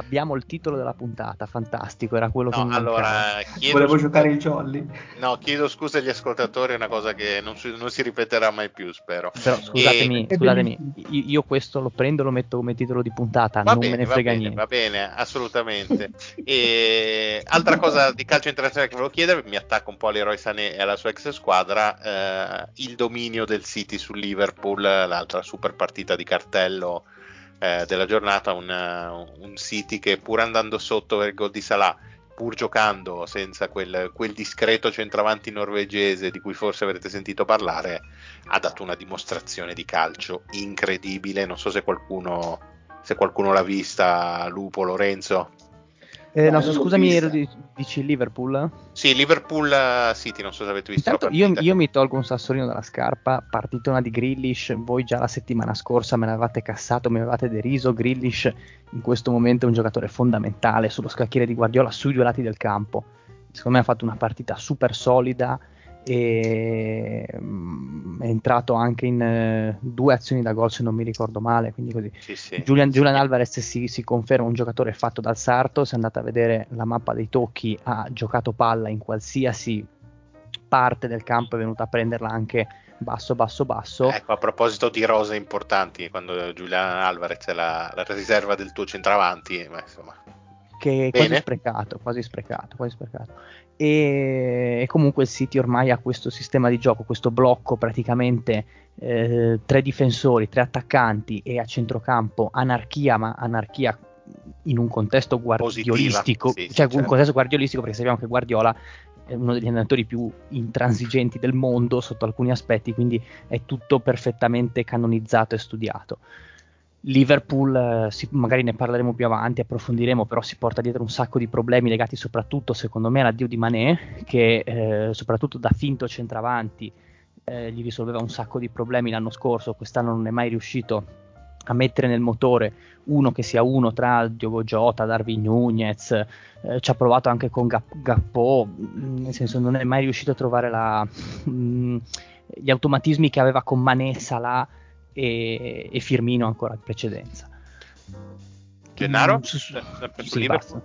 abbiamo il titolo della puntata, fantastico, era quello no, che allora, Volevo scusa... giocare il jolly. No, chiedo scusa agli ascoltatori, è una cosa che non si, non si ripeterà mai più, spero. Però scusatemi, e... scusatemi io questo lo prendo e lo metto come titolo di puntata, va non bene, me ne frega va niente. va bene, assolutamente. e, altra cosa di calcio internazionale che volevo chiedere, mi attacco un po' all'eroe Sané e alla sua ex squadra, eh, il dominio del City sul Liverpool, l'altra super partita di cartello eh, della giornata un, un, City che pur andando sotto per il gol di Salah pur giocando senza quel, quel, discreto centravanti norvegese di cui forse avrete sentito parlare ha dato una dimostrazione di calcio incredibile. Non so se qualcuno, se qualcuno l'ha vista Lupo, Lorenzo eh, no, no scusami, dici Liverpool? Sì, Liverpool City, non so se avete visto. Intanto io, io, mi tolgo un sassolino dalla scarpa, partitona di Grillish, voi già la settimana scorsa me l'avevate cassato, mi avevate deriso, Grillish in questo momento è un giocatore fondamentale sullo scacchiere di Guardiola sui due lati del campo. Secondo me ha fatto una partita super solida, e mm, è entrato anche in uh, due azioni da gol se non mi ricordo male quindi così. Sì, sì. Julian, Julian, Alvarez si, si, conferma un giocatore fatto dal sarto. Se andate a vedere la mappa dei tocchi ha giocato palla in qualsiasi parte del campo è venuto a prenderla anche basso basso basso. Ecco a proposito di rose importanti quando Julian Alvarez è la, la riserva del tuo centravanti ma insomma che è quasi sprecato, quasi sprecato, quasi sprecato. E, e, comunque il City ormai ha questo sistema di gioco, questo blocco praticamente eh, tre difensori, tre attaccanti e a centrocampo anarchia, ma anarchia in un contesto guardiolistico, sì, cioè certo. un contesto guardiolistico perché sappiamo che Guardiola è uno degli allenatori più intransigenti del mondo sotto alcuni aspetti, quindi è tutto perfettamente canonizzato e studiato. Liverpool, eh, si, magari ne parleremo più avanti, approfondiremo, però si porta dietro un sacco di problemi legati soprattutto, secondo me, all'addio di Mané, che eh, soprattutto da finto centravanti eh, gli risolveva un sacco di problemi l'anno scorso, quest'anno non è mai riuscito a mettere nel motore uno che sia uno tra Diogo Jota, Darwin Nunez, eh, ci ha provato anche con Gappo, mm, nel senso non è mai riuscito a trovare la, mh, mm, gli automatismi che aveva con Mané, Salah e, e Firmino ancora in precedenza. Gennaro? Su, su, sì, basta.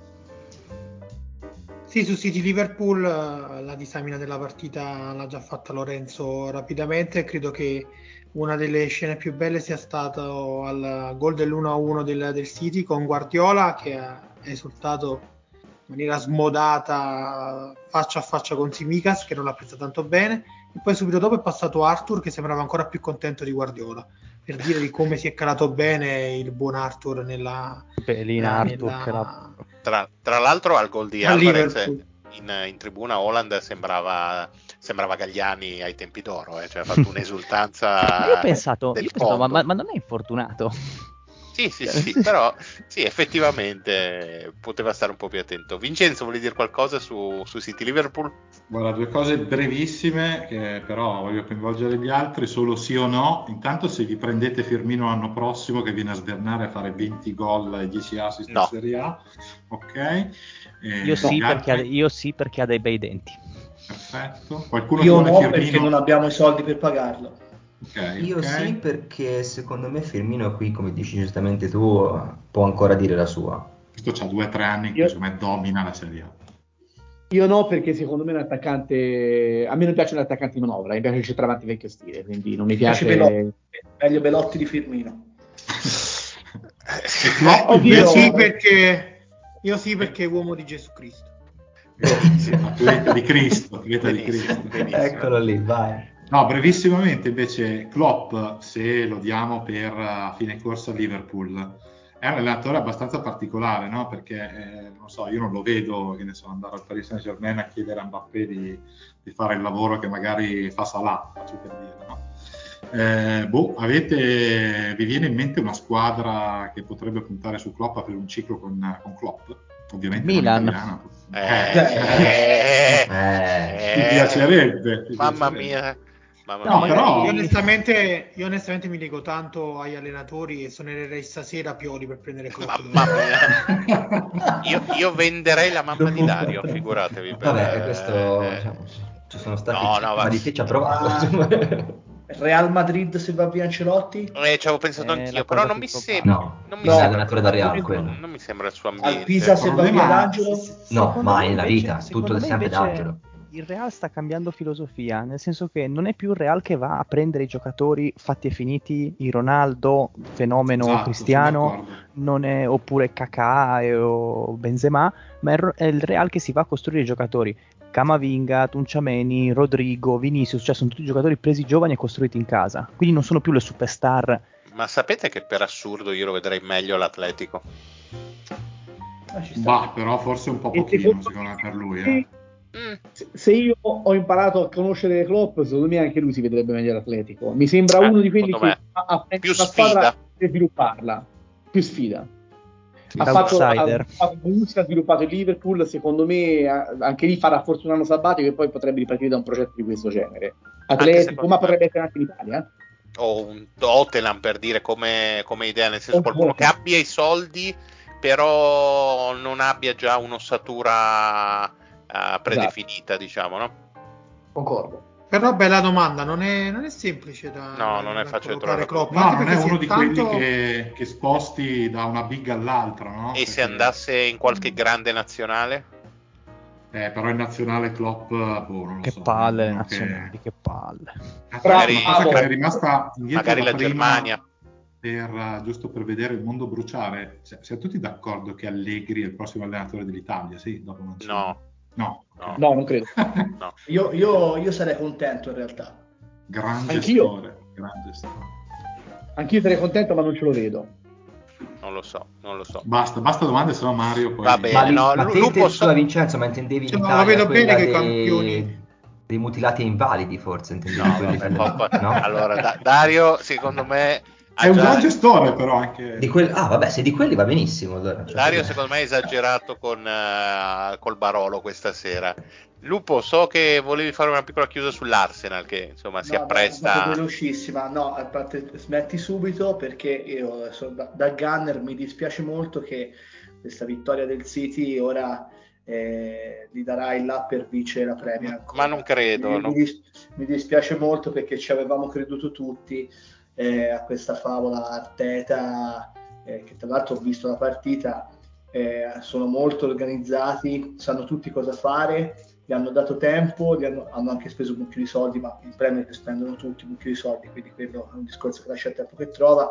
Sì, su City Liverpool la disamina della partita l'ha già fatta Lorenzo rapidamente. Credo che una delle scene più belle sia stato al gol dell'1-1 del, del City con Guardiola che ha esultato in maniera smodata faccia a faccia con Simicas che non l'ha presa tanto bene e poi subito dopo è passato Arthur che sembrava ancora più contento di Guardiola per dire di come si è calato bene il buon Arthur nella, Belina Arthur nella... tra, tra, l'altro al gol di Alvarez in, in, tribuna Holland sembrava sembrava Gagliani ai tempi d'oro, eh? cioè ha fatto un'esultanza. io ho pensato, io pensavo ma, ma, non è infortunato. Sì, sì, sì, però sì, effettivamente poteva stare un po' più attento. Vincenzo, vuoi dire qualcosa su, su City Liverpool? Guarda, due cose brevissime, che però voglio coinvolgere gli altri, solo sì o no. Intanto se vi prendete Firmino l'anno prossimo che viene a svernare a fare 20 gol e 10 assist no. in Serie A, ok? Eh, io, sì altri... ha, io sì perché ha dei bei denti. Perfetto. Qualcuno Io no Firmino? perché non abbiamo i soldi per pagarlo. Okay, Io okay. sì perché secondo me Firmino qui, come dici giustamente tu, può ancora dire la sua. Questo ha due o tre anni che secondo me domina la Serie A. Io no, perché secondo me è un attaccante. A me non piacciono gli attaccanti manovra, mi piace il centravanti vecchio stile, quindi non mi piace. piace Belotti. Meglio Belotti di Firmino. no, oddio, io sì perché io sì perché è uomo di Gesù Cristo. Atleta di Cristo, di Cristo. Eccolo lì, vai. No, brevissimamente invece Klopp, se lo diamo per uh, fine corsa a Liverpool, è un allenatore abbastanza particolare, no? Perché, eh, non so, io non lo vedo, che ne so, andare al Paris Saint Germain a chiedere a Mbappé di, di fare il lavoro che magari fa Salah, faccio per dire, no? Eh, boh, avete, vi viene in mente una squadra che potrebbe puntare su Klopp per un ciclo con, con Klopp? Ovviamente Milan. Eh, eh, eh, mi piacerebbe. Mamma mia. No, però... io, onestamente, io onestamente mi leggo tanto agli allenatori e suonerei stasera a Pioli per prendere mia. io, io, venderei la mamma di Dario, figuratevi. Per... Vabbè, questo eh... diciamo, ci sono stati no, no, ma ci ha provato. Ah. Real Madrid se va via Ancelotti? Eh, ci avevo pensato eh, anch'io, però non mi sembra. No, non mi no, sembra allenatore da Real quello. Non mi sembra il suo ambiente. Al Pisa se va via D'Angelo? No, mai nella vita, tutto sempre D'Angelo il Real sta cambiando filosofia, nel senso che non è più il Real che va a prendere i giocatori fatti e finiti, i Ronaldo, fenomeno esatto, cristiano, è, oppure Kakà o Benzema, ma è il Real che si va a costruire i giocatori. Camavinga, Tunciameni, Rodrigo, Vinicius, cioè sono tutti giocatori presi giovani e costruiti in casa, quindi non sono più le superstar. Ma sapete che per assurdo io lo vedrei meglio l'Atletico? Bah, però forse un po' pochino secondo me per lui, eh. Mm. Se io ho imparato a conoscere Klopp, secondo me anche lui si vedrebbe meglio l'Atletico. Mi sembra eh, uno di quelli che ha più una squadra e svilupparla. Più sfida. Ha fatto, ha, ha, ha sviluppato il Liverpool, secondo me anche lì farà forse un anno sabbatico e poi potrebbe ripartire da un progetto di questo genere. Atletico, ma potrebbe essere anche in Italia. Eh? O un Tottenham per dire come, come idea, nel senso qualcuno che abbia i soldi però non abbia già un'ossatura uh, predefinita, esatto. diciamo, no? Concordo. Però bella domanda, non è, non è semplice da No, non è facile trovare Klopp. No, non è uno di tanto... quelli che, che, sposti da una big all'altra, no? E Perché... se andasse in qualche grande nazionale? Eh, però in nazionale Klopp, boh, non che so, palle, nazionali, che, che palle. Magari, una cosa che è rimasta indietro magari la Germania. Per, giusto per vedere il mondo bruciare, siamo tutti d'accordo che Allegri è il prossimo allenatore dell'Italia, sì? Dopo no. No, no, no non credo. no. Io, io, io, sarei contento in realtà. Grande Anch'io. Storia, grande storia. Anch'io sarei contento, ma non ce lo vedo. Non lo so, non lo so. Basta, basta domande, se no Mario poi... Va bene, ma, no, ma te, Lupo... Scusa Vincenzo, ma intendevi cioè, l'Italia, lo vedo bene che dei... campioni... Dei mutilati e invalidi forse, intendevi no, vabbè, no? Allora, da- Dario, secondo me è un gran gestore, però anche. Di que- ah, vabbè, se di quelli va benissimo. Allora. Dario, secondo me, ha esagerato con, uh, col Barolo questa sera. Lupo, so che volevi fare una piccola chiusa sull'Arsenal, che insomma si no, appresta. Velocissima, no, a parte, smetti subito perché io da, da Gunner mi dispiace molto che questa vittoria del City ora eh, gli darà il là per vincere la Premier. Ancora. Ma non credo. Mi, no. mi, dispiace molto perché ci avevamo creduto tutti eh, a questa favola Arteta, eh, che tra l'altro ho visto la partita, eh, sono molto organizzati, sanno tutti cosa fare, gli hanno dato tempo, hanno, hanno, anche speso un mucchio di soldi, ma in Premier spendono tutti un mucchio di soldi, quindi quello è un discorso che lascia il tempo che trova.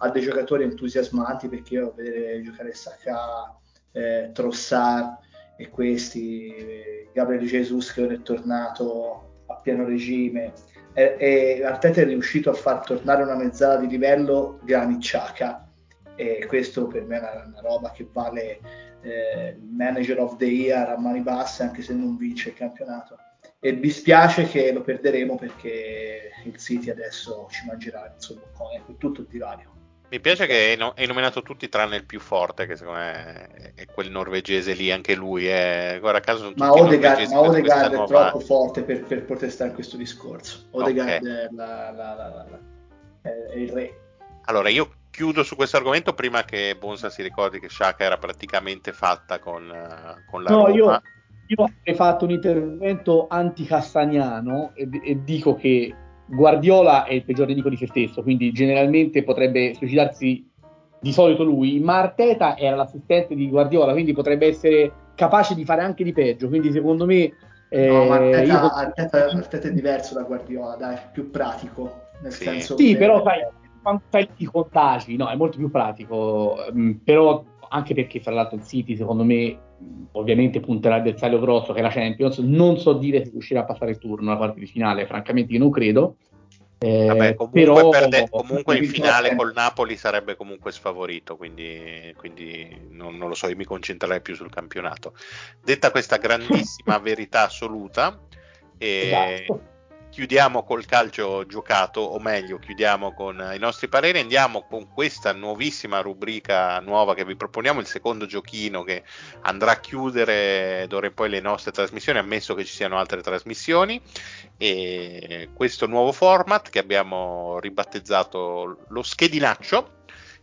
Ha dei giocatori entusiasmanti perché io vedere giocare Saka, eh, Trossard e questi, eh, Gabriel Jesus che ora è tornato a pieno regime, e, e Arteta è riuscito a far tornare una mezzala di livello Granit Xhaka e questo per me è una, una roba che vale eh, manager of the year a mani basse anche se non vince il campionato. E mi spiace che lo perderemo perché il City adesso ci mangerà insomma con tutto il divario mi piace che hai nominato tutti tranne il più forte, che secondo me è quel norvegese lì, anche lui. È... Guarda caso sono ma Odegaard, ma Odegaard è nuova... troppo forte per, per, poter stare in questo discorso. Odegaard okay. è, la, la, la, è, il re. Allora, io chiudo su questo argomento prima che Bonsa si ricordi che Shaka era praticamente fatta con, con la no, Roma. Io, io ho fatto un intervento anti-castagnano e, e dico che Guardiola è il peggior nemico di se stesso, quindi generalmente potrebbe suicidarsi di solito lui, ma Arteta era l'assistente di Guardiola, quindi potrebbe essere capace di fare anche di peggio, quindi secondo me... Eh, no, ma Arteta, io... Arteta, Arteta, è diverso da Guardiola, dai, è più pratico, nel sì. senso... Sì, che... però sai, quando fai i contagi, no, è molto più pratico, mm, però anche perché fra l'altro il City secondo me ovviamente punterà il bersaglio grosso che è la Champions. Non so dire se riuscirà a passare il turno alla parte di finale francamente io non credo. Eh, Vabbè, comunque, però, perde, comunque in finale col Napoli sarebbe comunque sfavorito, quindi, quindi non, non, lo so, io mi concentrerei più sul campionato. Detta questa grandissima verità assoluta, eh, esatto chiudiamo col calcio giocato, o meglio, chiudiamo con i nostri pareri. Andiamo con questa nuovissima rubrica nuova che vi proponiamo, il secondo giochino che andrà a chiudere d'ora in poi le nostre trasmissioni, ammesso che ci siano altre trasmissioni. E questo nuovo format che abbiamo ribattezzato lo schedinaccio.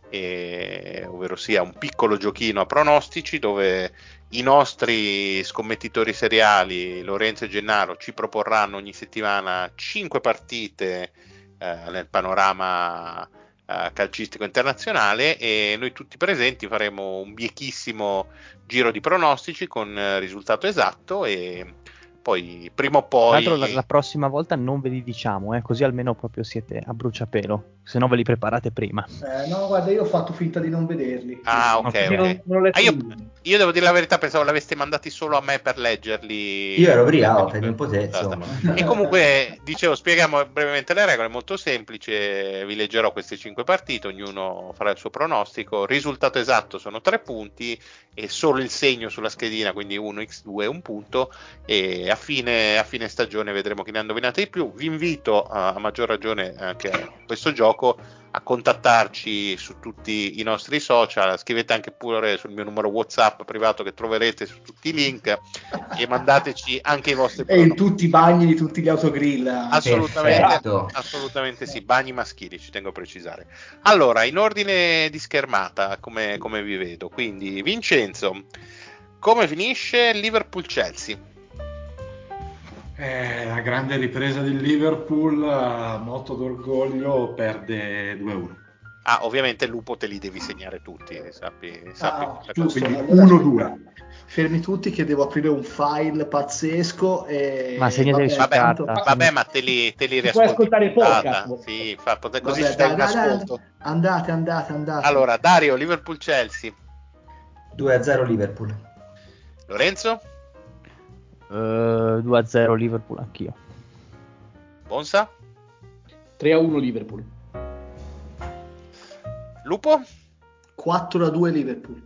E, ovvero sia un piccolo giochino a pronostici dove i nostri scommettitori seriali, Lorenzo e Gennaro, ci proporranno ogni settimana 5 partite eh, nel panorama eh, calcistico internazionale e noi tutti presenti faremo un biechissimo giro di pronostici con eh, risultato esatto e poi prima o poi... Tra l'altro la, la prossima volta non ve li diciamo, eh, così almeno proprio siete a bruciapelo, se no ve li preparate prima. Eh, no, guarda, io ho fatto finta di non vederli. Ah, ok. okay. Non, non ah, io, io, devo dire la verità, pensavo l'aveste mandati solo a me per leggerli. Io ero briaco, non potevo. E comunque, dicevo, spieghiamo brevemente le regole, è molto semplice, vi leggerò queste cinque partite, ognuno farà il suo pronostico, risultato esatto sono tre punti e solo il segno sulla schedina, quindi 1x2 è un punto e a fine, a fine stagione vedremo chi ne ha indovinato di più. Vi invito a, a maggior ragione anche a questo gioco a contattarci su tutti i nostri social, scrivete anche pure sul mio numero WhatsApp privato che troverete su tutti i link e mandateci anche i vostri E in tutti i bagni di tutti gli autogrill. Assolutamente, assolutamente sì, bagni maschili, ci tengo a precisare. Allora, in ordine di schermata, come, come vi vedo, quindi Vincenzo, come finisce Liverpool-Chelsea? Eh, la grande ripresa del Liverpool, molto d'orgoglio, perde 2-1. Ah, ovviamente Lupo te li devi segnare tutti, sappi, sappi ah, giusto, 1-2. Fermi tutti che devo aprire un file pazzesco e... Ma segnateli su vabbè, carta. Vabbè, ma te li, te li Puoi ascoltare il podcast. Sì, fa, così vabbè, ci dai un ascolto. Andate, andate, andate. Allora, Dario, Liverpool-Chelsea. 2-0 Liverpool. Lorenzo? Uh, 2-0 Liverpool anch'io. Bonsa? 3-1 Liverpool. Lupo? 4-2 Liverpool.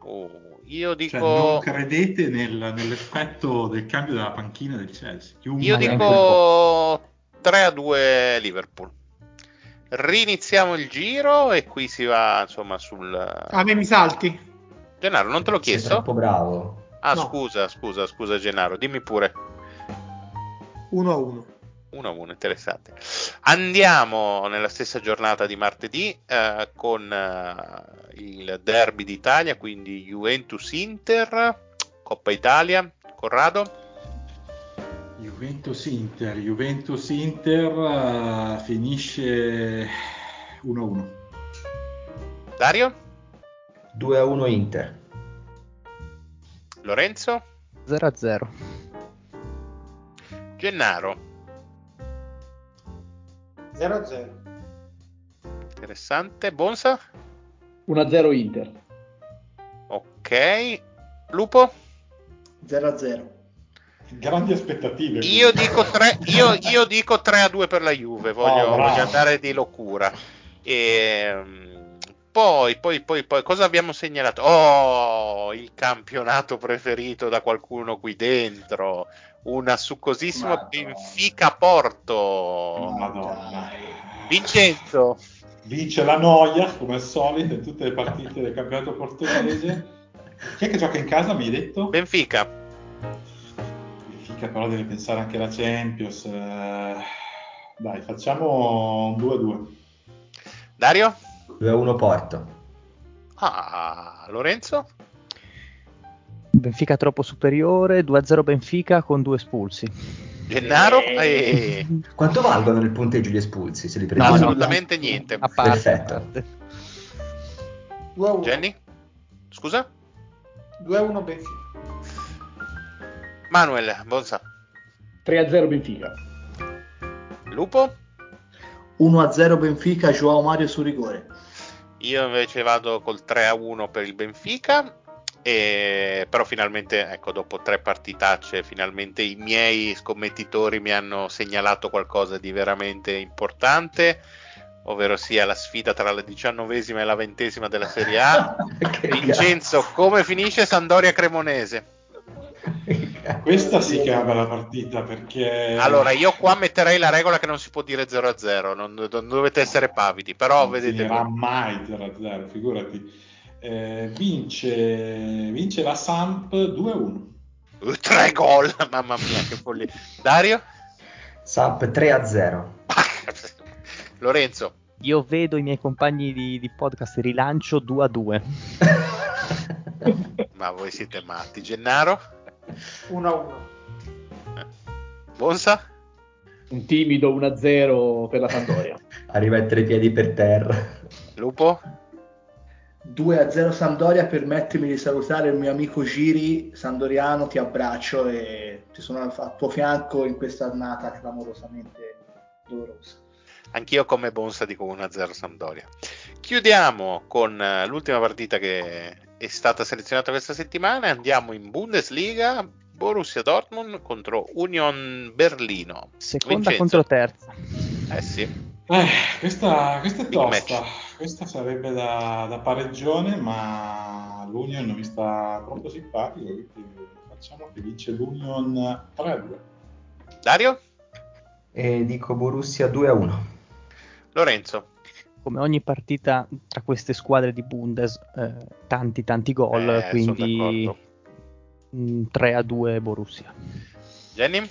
Oh, io dico... Cioè, non credete nel, nell'effetto del cambio della panchina del Chelsea. Chiunque io dico 3-2 Liverpool. Riniziamo il giro e qui si va insomma sul. A me mi salti? Gennaro, non te l'ho chiesto? Sei troppo bravo. Ah, No. scusa, scusa, scusa, Gennaro, dimmi pure. 1 a 1. 1 a 1, interessante. Andiamo nella stessa giornata di martedì eh, con eh, il derby d'Italia, quindi Juventus-Inter, Coppa Italia. Corrado? Juventus Inter, Juventus Inter eh, finisce 1-1. Dario? 2 a 1 Inter. Lorenzo? 0 a 0. Gennaro? 0 a 0. Interessante. Bonsa? 1-0 Inter. Ok. Lupo? 0 a 0. Grandi aspettative. Io dico 3, io, io dico 3 a 2 per la Juve, voglio, Oh, voglio andare di locura. E, poi, poi, poi, poi, cosa abbiamo segnalato? Oh, il campionato preferito da qualcuno qui dentro. Una succosissima Madonna. Benfica Porto. Madonna. Vincenzo, Vince la noia, come al solito, in tutte le partite del campionato portoghese. Chi è che gioca in casa, mi hai detto? Benfica. Benfica però deve pensare anche alla Champions. eh. Dai, facciamo un 2-2. Dario? 2 a 1 Porto. Ah, Lorenzo? Benfica troppo superiore, 2 a 0 Benfica con due espulsi. Gennaro? Eh, Quanto valgono nel punteggio gli espulsi? Se li No, assolutamente niente. A parte, Perfetto. a parte. 2 a 1. Jenny? Scusa? 2 a 1 Benfica. Manuel, Bonsa. 3-0 Benfica. Lupo? 1 a 0 Benfica, Joao Mario su rigore. Io invece vado col 3 a 1 per il Benfica. E, però finalmente, ecco, dopo tre partitacce, finalmente i miei scommettitori mi hanno segnalato qualcosa di veramente importante, ovvero sia la sfida tra la diciannovesima e la ventesima della Serie A. Vincenzo, come finisce Sandoria Cremonese? Questa è una bella partita perché... Allora, io qua metterei la regola che non si può dire 0 a 0, non, non dovete essere pavidi, però non vedete finirà voi. mai 0-0, figurati. Eh, vince, vince la Samp 2-1. Uh, tre gol, mamma mia, che follia. Dario? Samp 3 a 0. Lorenzo? Io vedo i miei compagni di, di podcast rilancio 2 a 2. Ma voi siete matti. Gennaro? 1 a 1. Bonsa? Un timido 1-0 per la Sampdoria. a rimettere i piedi per terra. Lupo? 2 a 0 Sampdoria, permettimi di salutare il mio amico Giri Sandoriano, ti abbraccio e ti sono al, tuo fianco in questa annata clamorosamente dolorosa. Anch'io come Bonsa dico 1-0 Sampdoria. Chiudiamo con eh, l'ultima partita che è stata selezionata questa settimana. Andiamo in Bundesliga. Borussia Dortmund contro Union Berlino. Seconda Vincenzo. contro terza. Eh sì. Eh, questa, questa è Big tosta. match. Questa sarebbe da, da pareggione, ma l'Union mi sta troppo simpatico. Quindi facciamo che vince l'Union 3-2. Dario? E dico Borussia 2 a 1. Lorenzo? Come ogni partita tra queste squadre di Bundes, eh, tanti tanti gol, Eh, quindi d'accordo. mm, 3 a 2 Borussia. Jenny?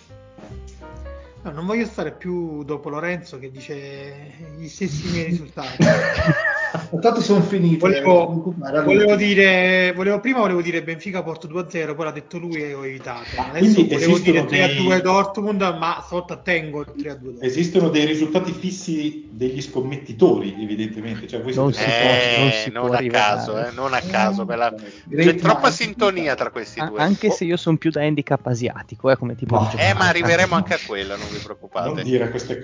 No, non voglio stare più dopo Lorenzo che dice gli stessi miei risultati. Intanto sono. Volevo- non ti preoccupare, Volevo allora. dire, volevo, prima volevo dire Benfica Porto 2-0, poi l'ha detto lui e ho evitato. Ma Adesso quindi volevo dire esistono 3-2 dei- Dortmund, ma stavolta tengo il 3-2. Esistono dei risultati fissi degli scommettitori, evidentemente. Cioè, voi Non si tutti- può- non Eh, si non può a caso, eh, non a caso. la- C'è troppa sintonia tra questi due. anche Oh, se io sono più da handicap asiatico, eh, come tipo No. Eh, ma arriveremo anche a quello, non vi Non preoccupate. dire queste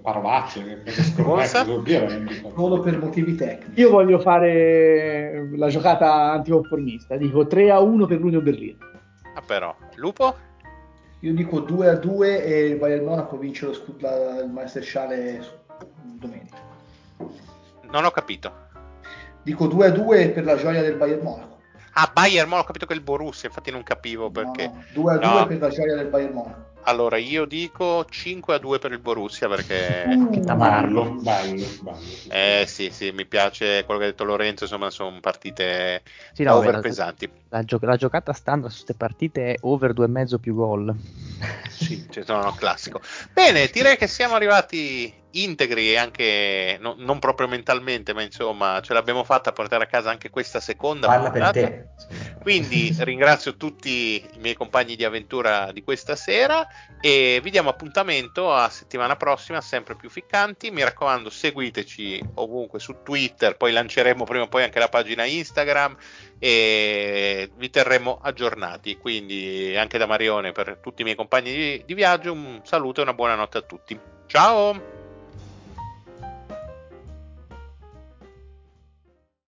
parolacce, handicap. Solo per motivi tecnici. Io voglio fare la giocata anticonformista, dico 3-1 per l'Union Berlino. Ah, però. Lupo? Io dico 2 a 2 e il Bayern Monaco vince lo scu- la- il Meisterschale su- domenica. Non ho capito. Dico 2 a 2 per la gioia del Bayern Monaco. Ah, Bayern, ma ho capito che è il Borussia, infatti non capivo perché. No, 2 a 2 No. per la gioia del Bayern Monaco. Allora, io dico 5 a 2 per il Borussia perché... Che tamarro. Bello, bello. Eh sì, sì, mi piace quello che ha detto Lorenzo, insomma sono partite Sì, no, over la- pesanti. La, gio- la giocata standard su queste partite è over 2,5 più gol. Sì, cioè, sono classico. Bene, direi che siamo arrivati integri e anche no- non proprio mentalmente, ma insomma ce l'abbiamo fatta a portare a casa anche questa seconda Parla per te. Quindi ringrazio tutti i miei compagni di avventura di questa sera e vi diamo appuntamento a settimana prossima, sempre più ficcanti. Mi raccomando, seguiteci ovunque su Twitter, poi lanceremo prima o poi anche la pagina Instagram e vi terremo aggiornati. Quindi anche da Marione per tutti i miei compagni di, di viaggio un saluto e una buona notte a tutti. Ciao!